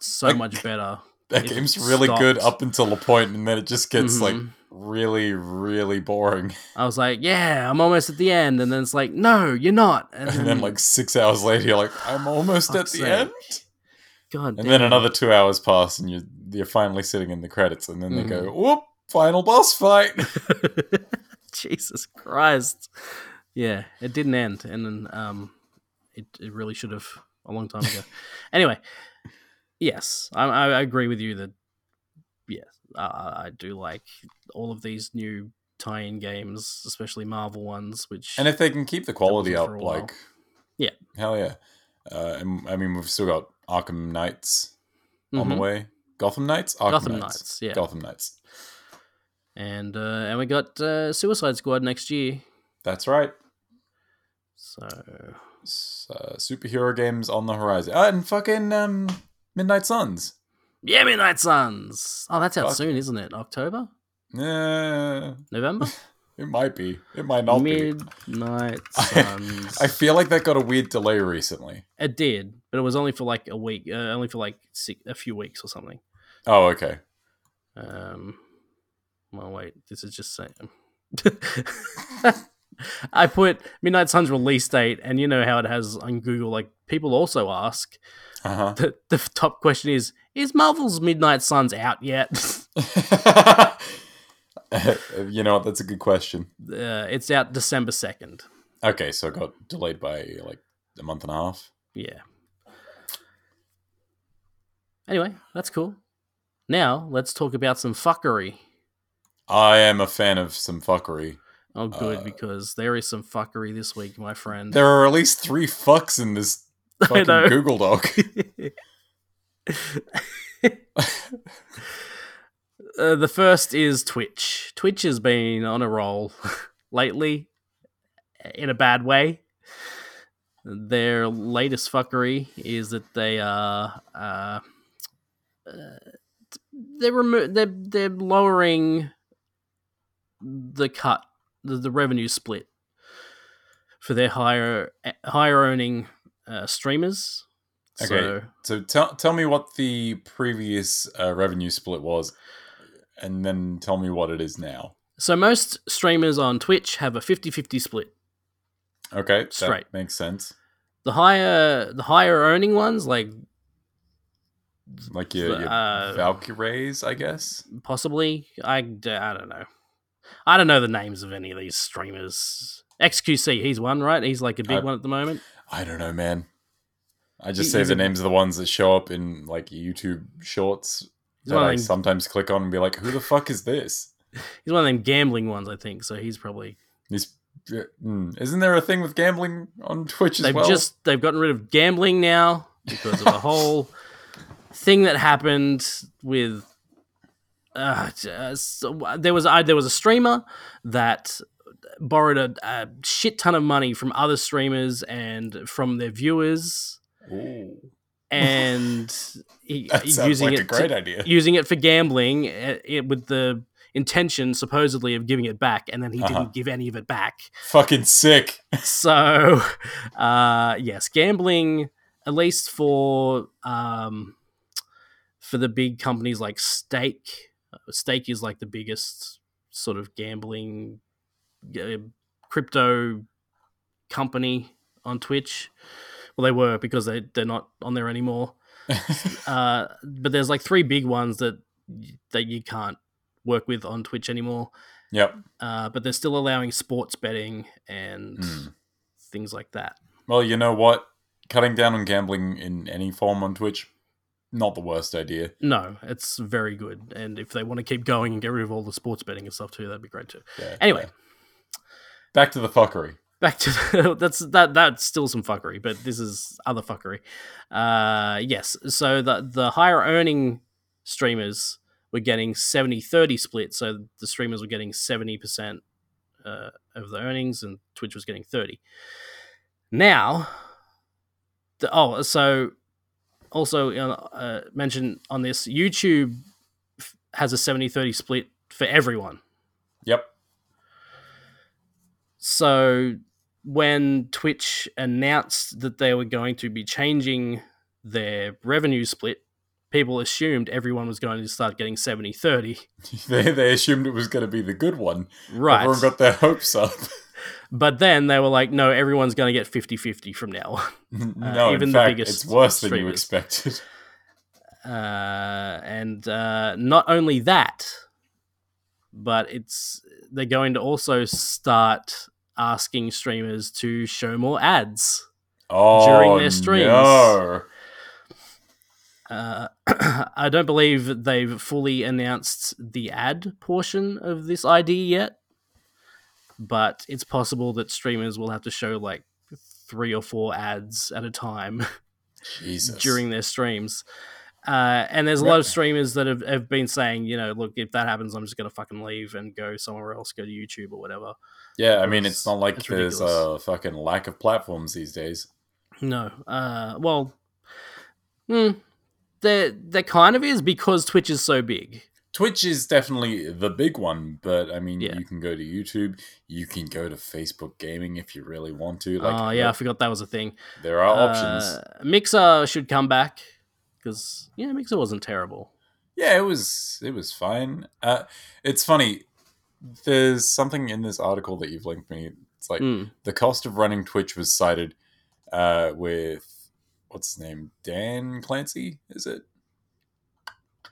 so Like, much better. that game's really good up until a point, and then it just gets like Mhm. really, really boring. I was like, yeah, I'm almost at the end, and then it's like, no, you're not. And, [laughs] And then, like six hours later, you're like, "I'm almost at the sake. end." God, And then another two hours pass, and you're you're finally sitting in the credits, and then they go, Mhm. "Whoop! Final boss fight." [laughs] [laughs] Jesus Christ. Yeah, it didn't end, and then um, it it really should have a long time ago. [laughs] anyway, yes, I, I agree with you that yes, I, I I do like all of these new tie-in games, especially Marvel ones, which And if they can keep the quality up, like, Yeah. hell yeah. Uh, and, I mean, we've still got Arkham Knights on the Mhm. way. Gotham Knights, Arkham Gotham Knights. Knights, yeah, Gotham Knights. and uh, and we got uh, Suicide Squad next year, That's right. so S- uh, superhero games on the horizon. Ah, and fucking um, Midnight Suns. yeah, Midnight Suns. Oh, that's out Fuck. soon, isn't it? October, Yeah, November. [laughs] it might be. It might not be. Midnight [laughs] Suns. I feel like that got a weird delay recently. It did, but it was only for like a week, uh, only for like six, a few weeks or something. Oh, okay. Um, well, wait, this is just saying. [laughs] I put Midnight Sun's release date, and you know how it has on Google. Like people also ask, Uh the, the top question is: Is Marvel's Midnight Suns out yet? [laughs] [laughs] you know what? That's a good question. uh, it's out December second. Okay, so it got delayed by like a month and a half. Yeah. Anyway, that's cool. Now let's talk about some fuckery. I am a fan of some fuckery. Oh, good, Uh, because there is some fuckery this week, my friend. There are at least three fucks in this [laughs] fucking. Google Doc. [laughs] uh, the first is Twitch. Twitch has been on a roll [laughs] lately, in a bad way. Their latest fuckery is that they are uh, uh, they're remo- they're they're lowering the cut the, the revenue split for their higher higher earning uh, streamers. Okay. So So tell tell me what the previous uh, revenue split was, and then tell me what it is now. So most streamers on Twitch have a 50-50 split. Okay, that Straight. makes sense. The higher the higher earning ones, like Like your, your Uh, Valkyries, I guess. possibly, I, I don't know. I don't know the names of any of these streamers. XQC, he's one, right? He's like a big I- one at the moment. I don't know, man. I just He- say the names of the ones that show up in like YouTube shorts that I them, sometimes click on and be like, "Who the fuck is this?" [laughs] he's one of them gambling ones, I think. So he's probably These, mm, isn't there a thing with gambling on Twitch as they've well? just they've gotten rid of gambling now because of a whole [laughs] thing that happened with uh, uh, so, there was I there was a streamer that borrowed a, a shit ton of money from other streamers and from their viewers Ooh, and he, [laughs] using like it a great to, idea. using it for gambling uh, it, with the intention supposedly of giving it back and then he Uh-huh. didn't give any of it back Fucking sick. [laughs] so uh yes gambling at least for um for the big companies like stake stake is like the biggest sort of gambling uh, crypto company on twitch well they were because they, they're not on there anymore [laughs] uh but there's like three big ones that that you can't work with on Twitch anymore. Yep. Uh, but they're still allowing sports betting and Mm. things like that. Well, you know what? Cutting down on gambling in any form on Twitch, not the worst idea. No, it's very good. And if they want to keep going and get rid of all the sports betting and stuff too, that'd be great too. Yeah. Anyway. yeah. back to the fuckery. Back to [laughs] that's that that's still some fuckery but this is other fuckery. Uh yes so the the higher earning streamers were getting 70 30 split so the streamers were getting 70% uh, of the earnings and twitch was getting 30 now the, oh so also uh, uh, mentioned on this youtube f- has a 70 30 split for everyone. Yep. so when Twitch announced that they were going to be changing their revenue split, people assumed everyone was going to start getting 70 30. [laughs] they, they assumed it was going to be the good one. Right. Everyone got their hopes up. [laughs] but then they were like, no, everyone's going to get 50 50 from now on. [laughs] no, even in the fact, biggest it's worse than you expected. Uh, and uh, not only that, but it's they're going to also start asking streamers to show more ads. Oh, their streams. No. Uh, [clears throat] I don't believe they've fully announced the ad portion of this ID yet, but it's possible that streamers will have to show like three or four ads at a time [laughs] during their streams. Uh, and there's a lot of streamers that have, have been saying, you know, look, if that happens, I'm just going to fucking leave and go somewhere else, go to YouTube or whatever. Yeah, I mean, It's- it's not like it's there's ridiculous. a fucking lack of platforms these days. No. Uh, well, hmm, there, there kind of is because Twitch is so big. Twitch is definitely the big one, but I mean, Yeah. you can go to YouTube, you can go to Facebook Gaming if you really want to. Like, oh, yeah, I forgot that was a thing. there are options. Uh, Mixer should come back because, yeah, Mixer wasn't terrible. Yeah, it was it was fine. Uh, it's funny. There's something in this article that you've linked me. It's like Mm, the cost of running Twitch was cited uh, with what's his name, Dan Clancy, is it?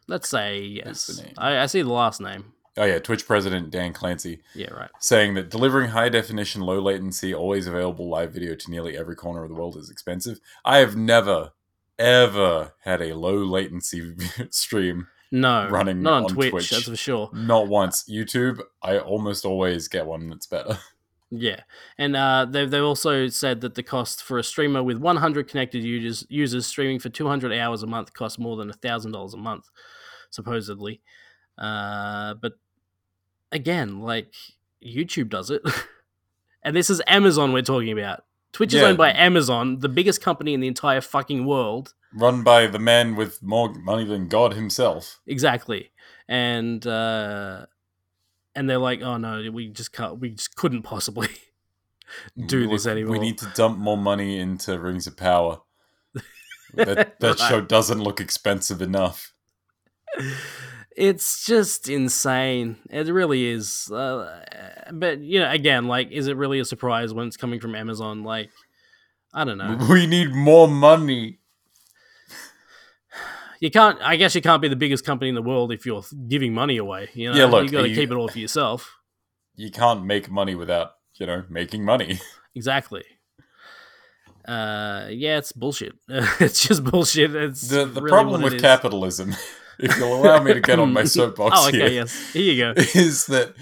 let's say yes. I, I see the last name. Oh yeah, Twitch president Dan Clancy Yeah, right. saying that delivering high definition, low latency, always available live video to nearly every corner of the world is expensive. I have never, ever had a low latency [laughs] stream. No, Running not on, on Twitch, Twitch. that's for sure. Not once. YouTube, I almost always get one that's better. [laughs] Yeah, and uh, they've they've also said that the cost for a streamer with 100 connected users users streaming for 200 hours a month costs more than thousand dollars a month, supposedly. Uh, but again, like YouTube does it, [laughs] and this is Amazon we're talking about. Twitch is Yeah. owned by Amazon, the biggest company in the entire fucking world. Run by the man with more money than God himself. Exactly, and uh, and they're like, oh no, we just can't, we just couldn't possibly [laughs] do this anymore. We need to dump more money into Rings of Power. [laughs] That, that show doesn't look expensive enough. it's just insane. It really is. Uh, but you know, again, like, is it really a surprise when it's coming from Amazon? Like, I don't know. [laughs] We need more money. You can't. I guess you can't be the biggest company in the world if you're giving money away. You know, Yeah, look, you got to keep it all for yourself. You can't make money without, you know, making money. [laughs] Exactly. Uh, yeah, it's bullshit. [laughs] it's just bullshit. It's The the really problem with capitalism, [laughs] if you'll allow me to get on my soapbox oh, okay, here, yes. Here you go. is that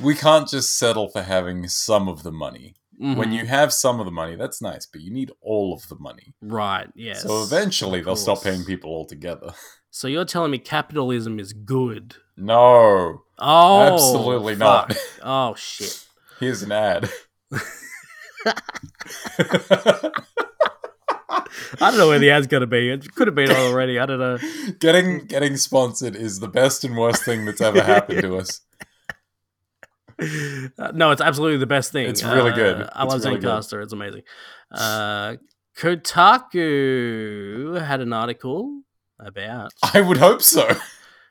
we can't just settle for having some of the money. When Mhm. you have some of the money, that's nice, but you need all of the money. right, yes. so eventually they'll stop paying people altogether. [laughs] So you're telling me capitalism is good? No, Oh, absolutely not. [laughs] Oh shit. Here's an ad. [laughs] I don't know where the ad's gonna be. It could have been already. I don't know. getting getting sponsored is the best and worst thing that's ever happened to us. Uh, no, it's absolutely the best thing. It's really good. Uh, I It's love really good. Zencastr. It's amazing. Uh, Kotaku had an article about. I would hope so.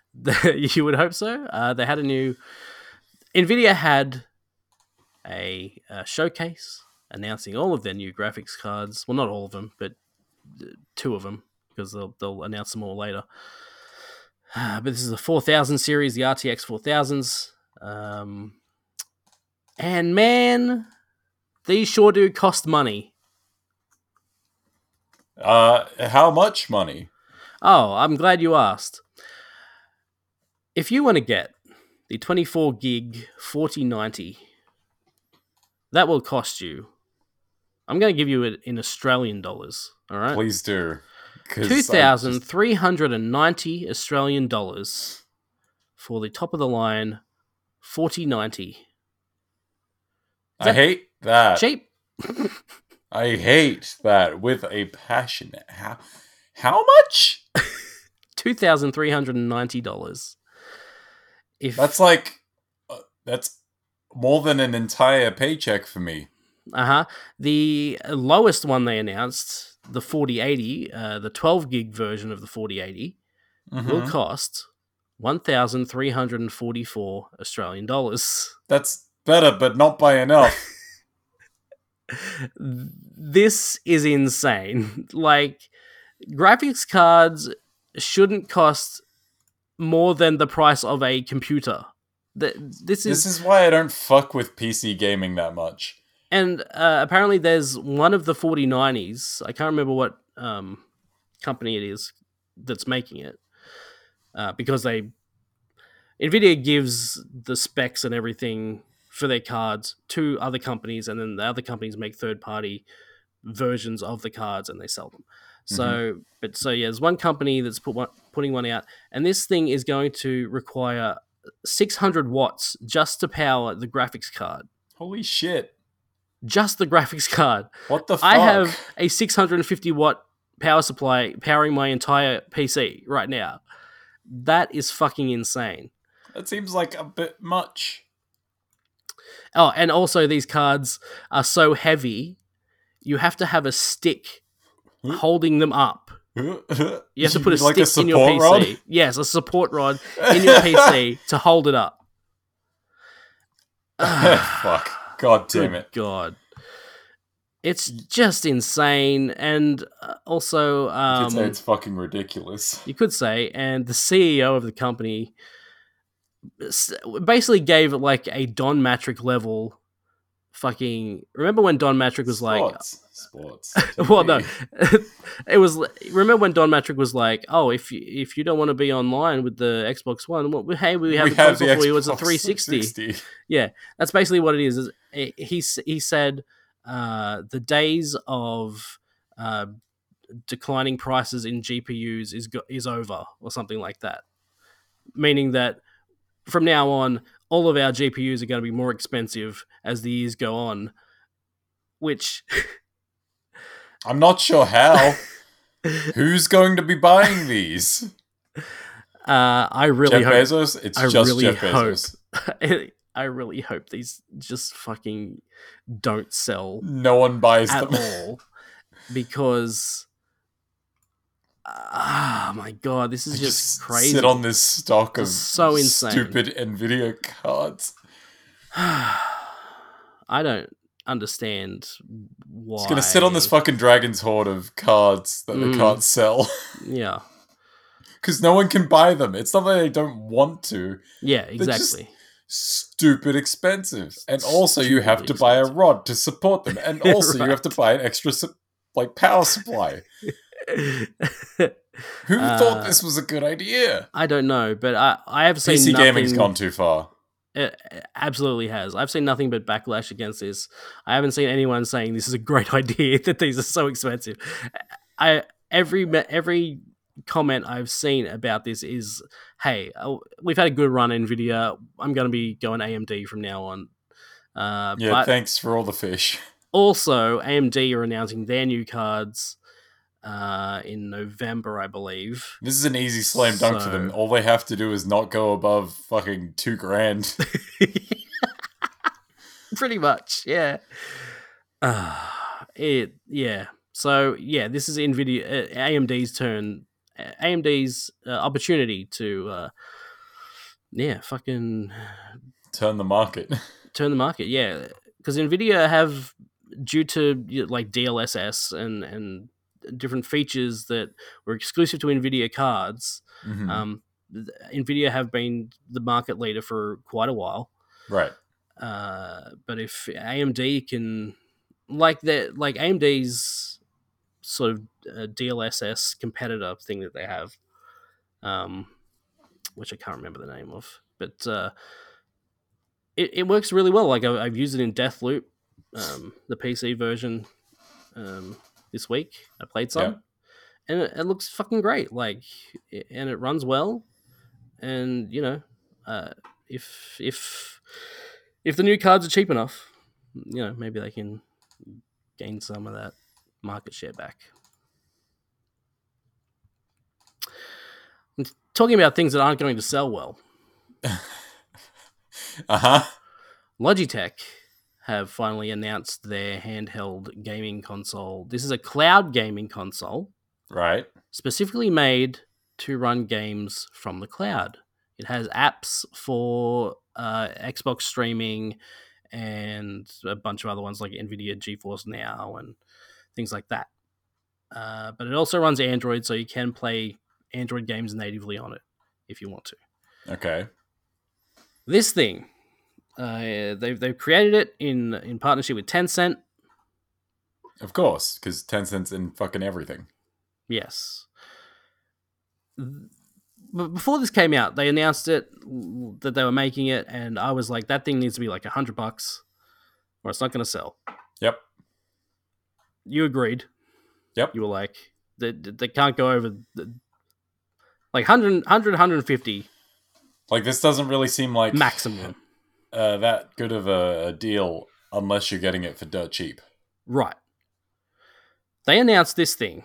[laughs] you would hope so. Uh, they had a new. Nvidia had a, uh showcase announcing all of their new graphics cards. Well, not all of them, but uh, two of them because they'll they'll announce them all later. but this is the 4000 series, the RTX 4000s. Um, and man, these sure do cost money. Uh, how much money? Oh, I'm glad you asked. If you want to get the 24 gig 4090, that will cost you. I'm going to give you it in Australian dollars. All right. Please do. 2,390 just- thousand three hundred and ninety Australian dollars for the top of the line 4090. I hate that. Cheap. [laughs] I hate that with a passion. How, how much? [laughs] Two thousand three hundred and ninety dollars. If That's like, uh, that's more than an entire paycheck for me. Uh huh. The lowest one they announced, the 4080, uh, the 12 gig version of the 4080, will Mhm. cost 1,344 Australian dollars. That's better, but not by enough. [laughs] This is insane. [laughs] Like, graphics cards shouldn't cost more than the price of a computer. Th- This is this is why I don't fuck with PC gaming that much. And uh, apparently, there's one of the 4090s. I can't remember what um, company it is that's making it, uh, because they Nvidia gives the specs and everything for their cards to other companies, and then the other companies make third-party versions of the cards and they sell them. So, mm-hmm. but so yeah, there's one company that's put one, putting one out, and this thing is going to require 600 watts just to power the graphics card Holy shit. just the graphics card. What the fuck? I have a 650 watt power supply powering my entire PC right now. That is fucking insane. That seems like a bit much. Oh, and also these cards are so heavy, you have to have a stick Hmm? holding them up. You [laughs] You have to put a like stick in your PC. rod? Yes, a support rod [laughs] in your PC to hold it up. [laughs] Fuck. God damn it. God. It's just insane, and uh, also, You um, could say it's fucking ridiculous. you could say, and the CEO of the company basically gave like a Don Mattrick level fucking. Remember when Don Mattrick was like, Sports. Sports. [laughs] well, no, [laughs] it was. Remember when Don Mattrick was like, "Oh, if you, if you don't want to be online with the Xbox One, well, hey, we have we the have console for you. It's a 360." 360. Yeah, that's basically what it is. is it- he he said uh, the days of uh, declining prices in GPUs is is over, or something like that. Meaning that from now on, all of our GPUs are going to be more expensive as the years go on. Which [laughs] I'm not sure how. [laughs] Who's going to be buying these? uh, I really Jeff hope. Bezos? It's I just really Jeff hope. Bezos. [laughs] I really hope these just fucking don't sell No one buys at them. all because ah my god this is They just, crazy Sit on this stock of so insane. stupid Nvidia cards. [sighs] i don't understand why It's gonna sit on this fucking dragon's hoard of cards that Mm. they can't sell [laughs] yeah because no one can buy them. It's not that they don't want to. yeah exactly Stupid expensive, and also you have to buy a rod to support them, and [laughs] also you have to buy an extra su- like power supply. [laughs] [laughs] Who Uh, thought this was a good idea? i don't know but i i have seen PC nothing, gaming's gone too far. It absolutely has. I've seen nothing but backlash against this. I haven't seen anyone saying this is a great [laughs] idea that these are so expensive. I every every comment I've seen about this is, "Hey, uh, we've had a good run Nvidia. I'm going to be going AMD from now on." Uh, Yeah, thanks for all the fish. [laughs] also, AMD are announcing their new cards uh, in November, I believe. This is an easy slam dunk for them. All they have to do is not go above fucking two grand. [laughs] [laughs] Pretty much, yeah. Uh, it, yeah. So yeah, this is Nvidia, uh, AMD's turn, uh, AMD's uh, opportunity to, uh, yeah, fucking Turn the market. [laughs] turn the market. Yeah, because Nvidia have, due to like DLSS and and different features that were exclusive to Nvidia cards, Mhm. um, Nvidia have been the market leader for quite a while. Right. Uh, but if AMD can, like that, like AMD's sort of uh, DLSS competitor thing that they have, um, which I can't remember the name of, but uh, it, it works really well. Like I, I've used it in Deathloop, um, the PC version, um, this week. I played some, Yeah. and it, it looks fucking great. Like, and it runs well, and you know, uh, if if if the new cards are cheap enough, you know, maybe they can gain some of that market share back. And Talking about things that aren't going to sell well, [laughs] Uh huh. Logitech have finally announced their handheld gaming console. This is a cloud gaming console Right. specifically made to run games from the cloud. It has apps for uh, Xbox streaming and a bunch of other ones like NVIDIA GeForce Now and things like that. Uh, but it also runs Android, so you can play Android games natively on it if you want to. Okay. This thing, uh, they've, they've created it in, in partnership with Tencent. Of course, because Tencent's in fucking everything. Yes. But before this came out, they announced it that they were making it, and I was like, that thing needs to be like a hundred bucks, or it's not going to sell. Yep. You agreed. Yep. You were like, they, they can't go over the, like 100, 100, 150 Like this doesn't really seem like maximum. Uh, that good of a, a deal unless you're getting it for dirt cheap. Right. They announced this thing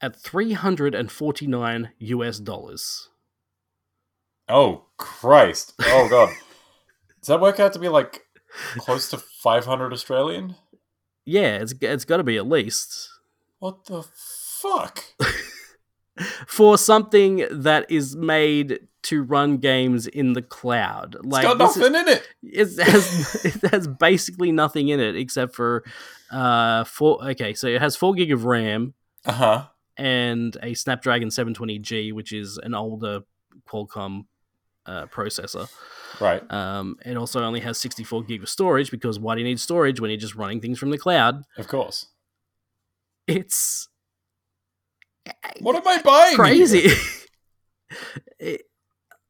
at 349 US dollars. Oh Christ! Oh God! [laughs] Does that work out to be like close to 500 Australian? Yeah, it's it's got to be at least. What the fuck? [laughs] for something that is made to run games in the cloud. Like it's got this is- nothing in it. it has [laughs] it has basically nothing in it except for uh four okay, so it has four gig of RAM Uh huh. and a Snapdragon 720G, which is an older Qualcomm uh, processor. Right. Um, it also only has 64 gig of storage because why do you need storage when you're just running things from the cloud? Of course. It's What am I buying? crazy. [laughs] It-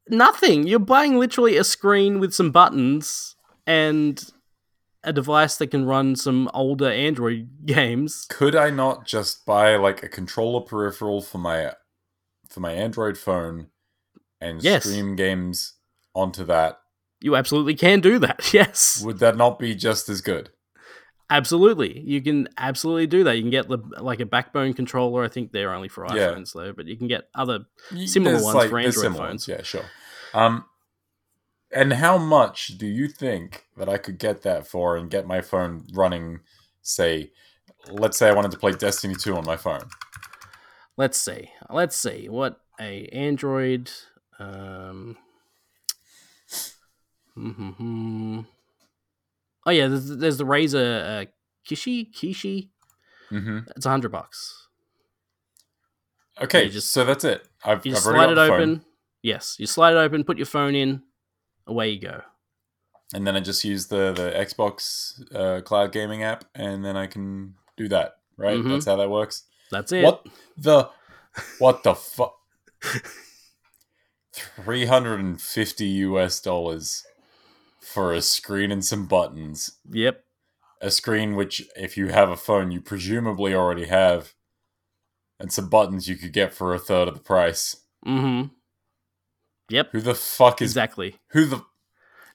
nothing. You're buying literally a screen with some buttons and a device that can run some older Android games. Could I not just buy like a controller peripheral for my for my Android phone and Yes. stream games onto that? You absolutely can do that. [laughs] Yes. Would that not be just as good? Absolutely. You can absolutely do that. You can get the like a backbone controller. I think they're only for Yeah. iPhones though, but you can get other Similar there's, ones for Android phones. ones, Yeah, sure. Um, and how much do you think that I could get that for and get my phone running? Say, let's say I wanted to play Destiny two on my phone. let's see. Let's see what a Android um hmm Oh yeah, there's, there's the Razer uh, Kishi Kishi. hmm It's a hundred bucks. Okay, just- so that's it. I've, You I've slide it the phone, open. Yes, you slide it open, put your phone in, away you go. and then I just use the the Xbox uh, cloud gaming app, and then I can do that. Right? Mhm. That's how that works. That's it. What the? What the fuck? [laughs] Three hundred and fifty US dollars for a screen and some buttons. Yep. A screen which, if you have a phone, you presumably already have, and some buttons you could get for a third of the price. Mm-hmm. Yep. Who the fuck is? Exactly. Who the?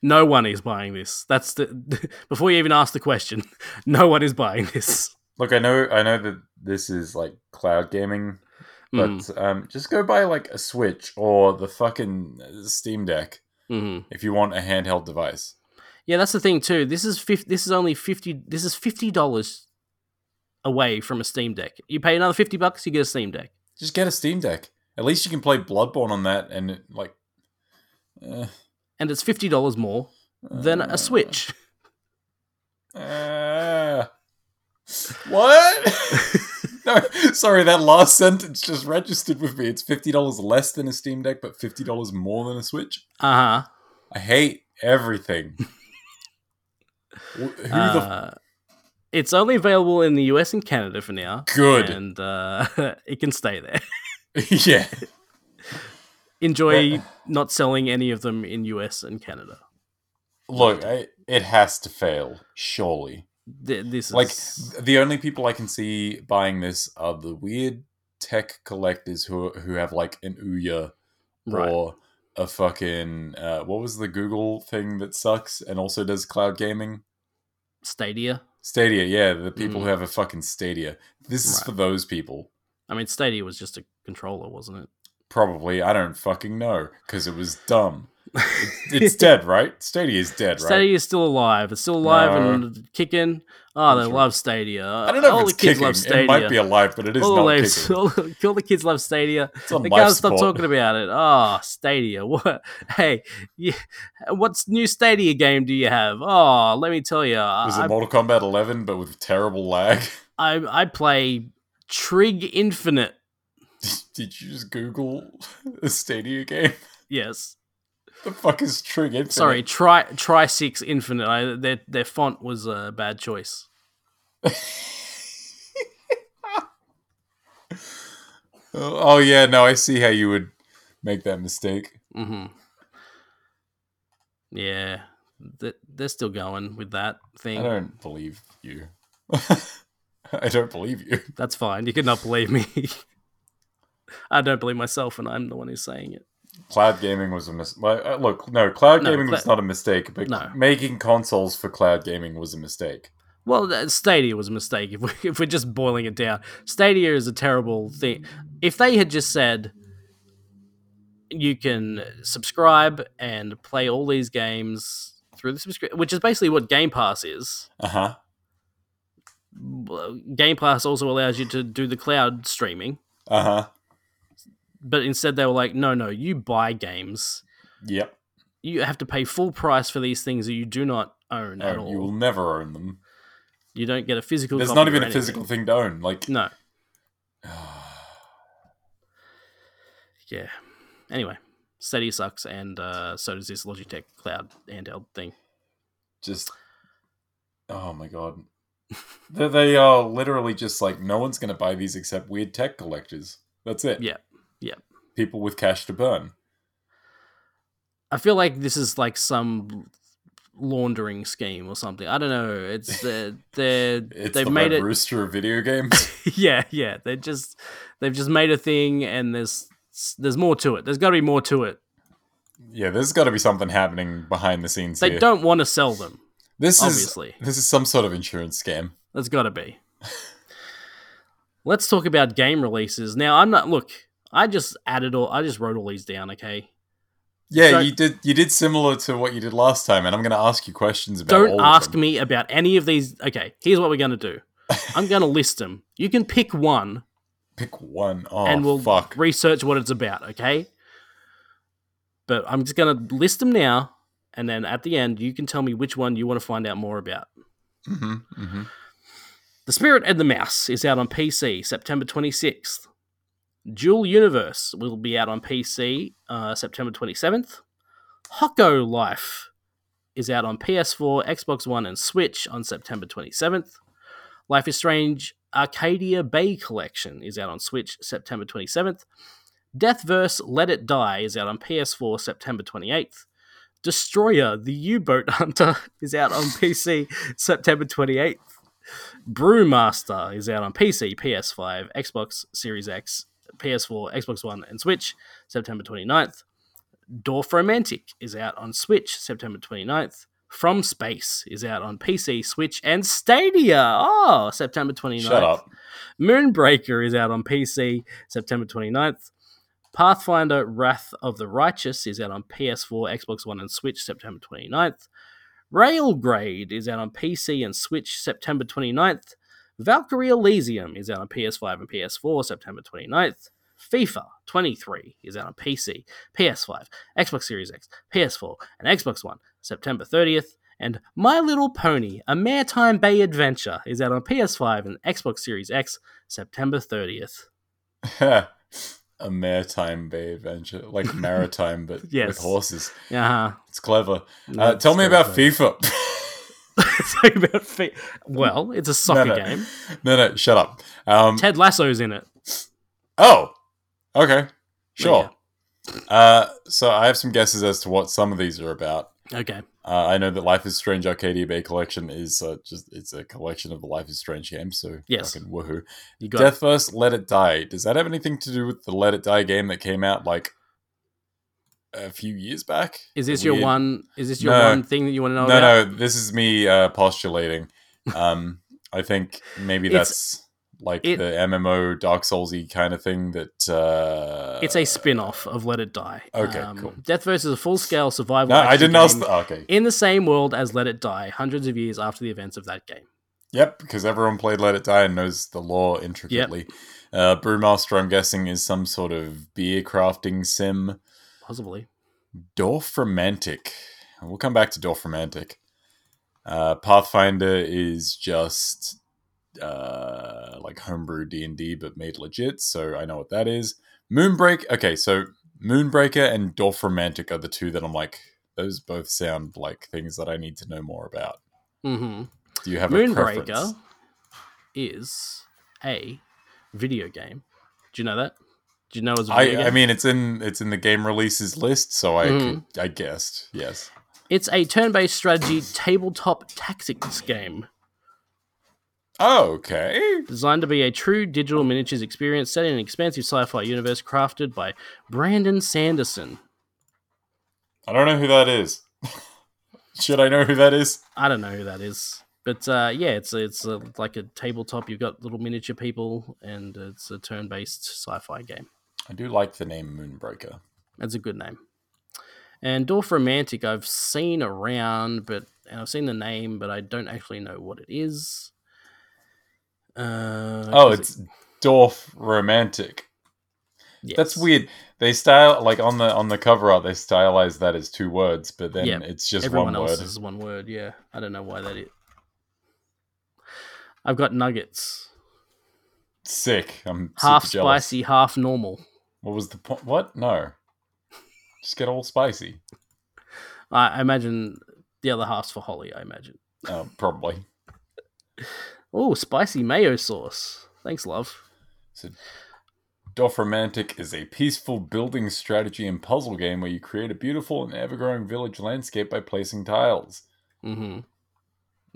No one is buying this. That's the [laughs] before you even ask the question. [laughs] No one is buying this. Look, I know, I know that this is like cloud gaming, but Mm, um, just go buy like a Switch or the fucking Steam Deck mhm. if you want a handheld device. Yeah, that's the thing too. This is 50, this is only fifty. This is fifty dollars away from a Steam Deck. You pay another fifty bucks, you get a Steam Deck. Just get a Steam Deck. At least you can play Bloodborne on that, and it, like, uh, and it's fifty dollars more than a Switch. Uh, what? [laughs] no, [laughs] sorry, that last sentence just registered with me. It's fifty dollars less than a Steam Deck, but fifty dollars more than a Switch. Uh huh. I hate everything. Wh- Who the Uh, it's only available in the US and Canada for now. Good. And uh, [laughs] it can stay there. [laughs] yeah? Enjoy not selling any of them in US and Canada. Look, I, it has to fail, surely. Th- This is Like the only people I can see buying this are the weird tech collectors who who have like an Ouya right. or a fucking uh, what was the Google thing that sucks and also does cloud gaming? Stadia. Stadia, yeah, the people Mm. who have a fucking Stadia. This is Right. for those people. I mean, Stadia was just a controller, wasn't it? Probably, I don't fucking know because it was dumb. [laughs] It's dead, right? Stadia is dead, right? Stadia is still alive. It's still alive No. and kicking. Oh, they sure. love Stadia. I don't know all if it's the kids kicking. love Stadia. It might be alive, but it is all, not the [laughs] all, the- all the kids love Stadia. It's on They can't stop talking about it. Oh, Stadia. [laughs] What? Hey, yeah, what's new Stadia game do you have? Oh, let me tell you. Was I, it Mortal Kombat 11, but with terrible lag? I I play Trig Infinite. Did you just Google a Stadia game? Yes. The fuck is Trig Infinite? Sorry, try try six Infinite. I, their their font was a bad choice. [laughs] Oh yeah, no, I see how you would make that mistake. hmm Yeah, they're still going with that thing. I don't believe you. [laughs] I don't believe you. That's fine. You could not believe me. [laughs] I don't believe myself, and I'm the one who's saying it. Cloud gaming was a mis- uh, look. No, cloud No, gaming was not a mistake, but No. making consoles for cloud gaming was a mistake. Well, Stadia was a mistake. If, we, [laughs] if we're just boiling it down, Stadia is a terrible thing. If they had just said you can subscribe and play all these games through the subscription, which is basically what Game Pass is. Uh huh. Game Pass also allows you to do the cloud streaming, Uh huh. But instead they were like, no, no, you buy games. Yep. You have to pay full price for these things that you do not own at all. you will never own them. You don't get a physical. There's not even a physical thing to own. Like, No. [sighs] Yeah. Anyway, Stadia sucks, and uh, so does this Logitech Cloud handheld thing. just oh my god they, they are literally just like no one's going to buy these except weird tech collectors that's it Yeah, yeah. people with cash to burn I feel like this is like some laundering scheme or something. I don't know. It's uh, [laughs] they're it's they've the made it. rooster of video games [laughs] yeah, yeah. They just they've just made a thing, and there's there's more to it. There's got to be more to it. yeah there's got to be something happening behind the scenes They here don't want to sell them. this obviously. is this is some sort of insurance scam There's got to be. [laughs] Let's talk about game releases now. I'm not. Look, I just added all. I just wrote all these down. Okay. yeah So- you did you did similar to what you did last time and i'm going to ask you questions about all Don't ask me about any of these. Okay, here's what we're going to do. I'm going [laughs] to list them. You can pick one pick one. Oh and we'll fuck research what it's about, okay? But I'm just going to list them now, and then at the end, you can tell me which one you want to find out more about. hmm hmm The Spirit and the Mouse is out on PC September 26th. Dual Universe will be out on PC uh, September 27th. Hokko Life is out on PS4, Xbox One, and Switch on September 27th. Life is Strange Arcadia Bay Collection is out on Switch September 27th. Deathverse Let It Die is out on PS4 September 28th. Destroyer The U Boat [laughs] Hunter is out on PC September 28th. Brewmaster is out on PC, PS5, Xbox Series X, PS4, Xbox One, and Switch September 29th. Dorfromantik is out on Switch September 29th. From Space is out on PC, Switch, and Stadia. Oh, September 29th. shut up Moonbreaker is out on PC September 29th. Pathfinder Wrath of the Righteous is out on PS4, Xbox One, and Switch September 29th. Railgrade is out on PC and Switch September 29th. Valkyrie Elysium is out on PS5 and PS4 September 29th. FIFA 23 is out on PC, PS5, Xbox Series X, PS4, and Xbox One September 30th. And My Little Pony: A Maretime Bay Adventure is out on PS5 and Xbox Series X September 30th. [laughs] a maretime bay adventure, like [laughs] maritime but Yes. with horses. Uh-huh. It's clever. Uh, tell me about clever. FIFA. [laughs] [laughs] About fe- well, it's a soccer no. game. no, no, shut up. Um, Ted Lasso's in it. oh, okay, sure. Uh, so I have some guesses as to what some of these are about. Okay. Uh, I know that Life is Strange Arcadia Bay collection is uh, just it's a collection of the Life is Strange games. So Yes. fucking woohoo. You got Deathverse, Let It Die. Does that have anything to do with the Let It Die game that came out like a few years back? Is this your weird- one is this your No. one thing that you want to know No, about? no, this is me uh, postulating. [laughs] Um, I think maybe that's like it- the MMO Dark Soulsy kind of thing that. Uh, It's a spin-off of Let It Die. Okay, Um, cool. Deathverse is a full-scale survival No, I didn't ask. The, okay. in the same world as Let It Die, hundreds of years after the events of that game. Yep, because everyone played Let It Die and knows the lore intricately. Uh, Brewmaster, I'm guessing, is some sort of beer crafting sim. Possibly. Dorfromantik. We'll come back to Dorfromantik. Uh, Pathfinder is just uh, like homebrew D and D, but made legit. So I know what that is. Moonbreak. Okay, so Moonbreaker and Dorfromantik are the two that I'm like. Those both sound like things that I need to know more about. Mm-hmm. Do you have a Moonbreaker is a video game. Do you know that? Do you know I, I mean, it's in it's in the game releases list, so I Mhm. could, I guessed yes. it's a turn-based strategy tabletop tactics game Okay, designed to be a true digital miniatures experience set in an expansive sci-fi universe crafted by Brandon Sanderson. I don't know who that is. [laughs] Should I know who that is? I don't know who that is, but uh, yeah, it's it's uh like a tabletop. You've got little miniature people, and it's a turn-based sci-fi game. I do like the name Moonbreaker. That's a good name. And Dorf Romantic, I've seen around, but and I've seen the name, but I don't actually know what it is. Uh, Oh, it's Dorf Romantic. it- That's weird. They style like on the on the cover art, they stylize that as two words, but then Yeah, it's just Everyone one else word. is one word. Yeah, I don't know why that is. I've got nuggets, Sick. I'm half spicy, half normal. What was the point? What? No. Just get all spicy. I, imagine the other half's for Holly. I imagine. Oh, probably. [laughs] Oh, spicy mayo sauce. Thanks, love. So, Dorfromantik is a peaceful building strategy and puzzle game where you create a beautiful and ever-growing village landscape by placing tiles. Mm-hmm.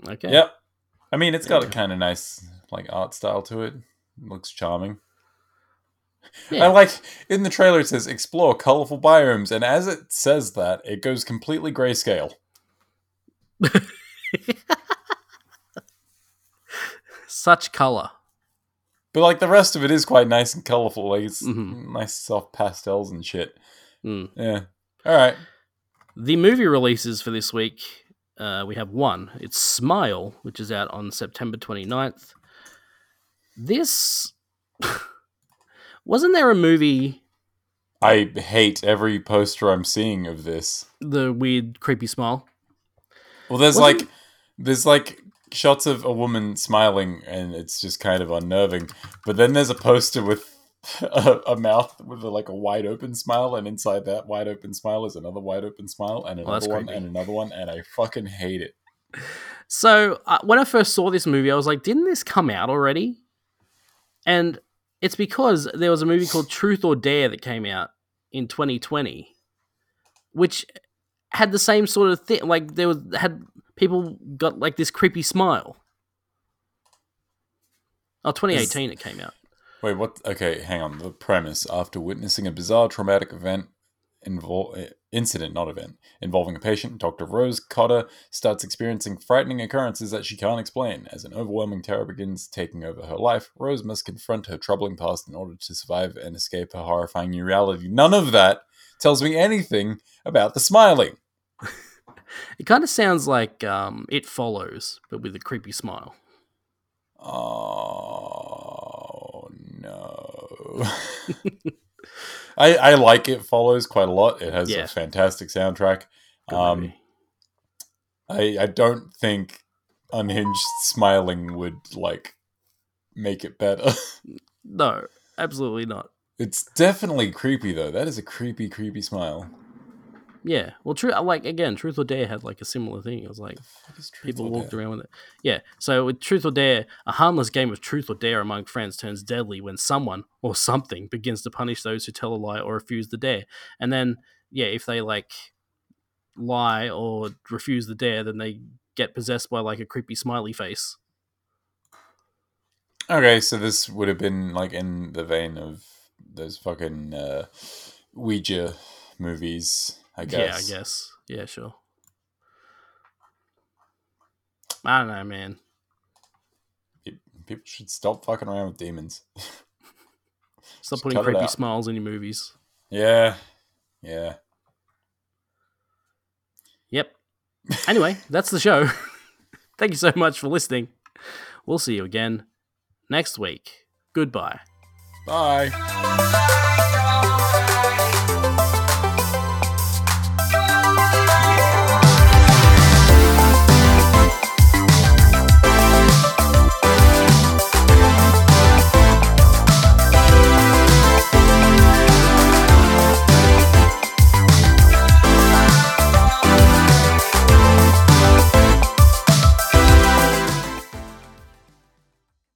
Okay. Yep. I mean, it's got a kind of nice like art style to it. It looks charming. Yeah. I like in the trailer it says explore colorful biomes, and as it says that, it goes completely grayscale. [laughs] Such color. But like the rest of it is quite nice and colorful. Like it's Mhm. nice soft pastels and shit. Mm. Yeah. All right. The movie releases for this week, uh, we have one. It's Smile, which is out on September 29th. This. [laughs] Wasn't there a movie, I hate every poster I'm seeing of this. The Weird Creepy Smile? Well, there's Wasn't- like there's like shots of a woman smiling, and it's just kind of unnerving. But then there's a poster with [laughs] a, a mouth with a, like a wide open smile, and inside that wide open smile is another wide open smile, and Oh, another one, creepy. and another one, and I fucking hate it. So, uh, when I first saw this movie, I was like, didn't this come out already? And it's because there was a movie called Truth or Dare that came out in 2020, which had the same sort of thing. Like, there was, had people got like this creepy smile. Oh, 2018 it came out. Wait, what? Okay, hang on. The premise: After witnessing a bizarre traumatic event, invol- incident, not event, involving a patient, Dr. Rose Cotter starts experiencing frightening occurrences that she can't explain. As an overwhelming terror begins taking over her life, Rose must confront her troubling past in order to survive and escape her horrifying new reality. None of that tells me anything about the smiling. [laughs] It kind of sounds like um, It Follows, but with a creepy smile. Oh no. [laughs] I I like it follows quite a lot. It has Yeah. a fantastic soundtrack. Good Um, movie. I I don't think unhinged smiling would like make it better. [laughs] No, absolutely not. it's definitely creepy though. That is a creepy, creepy smile. Yeah. Well, true. Like again, Truth or Dare had like a similar thing. It was like Fuck is truth people walked dare? around with it. Yeah. So with Truth or Dare, a harmless game of Truth or Dare among friends turns deadly when someone or something begins to punish those who tell a lie or refuse the dare. And then, yeah, if they like lie or refuse the dare, then they get possessed by like a creepy smiley face. Okay, so this would have been like in the vein of those fucking uh, Ouija movies, I guess. Yeah, I guess. Yeah, sure. I don't know, man. People should stop fucking around with demons. [laughs] Stop putting creepy smiles in your movies. Yeah, yeah. Yep. Anyway, [laughs] that's the show. [laughs] Thank you so much for listening. We'll see you again next week. Goodbye. Bye.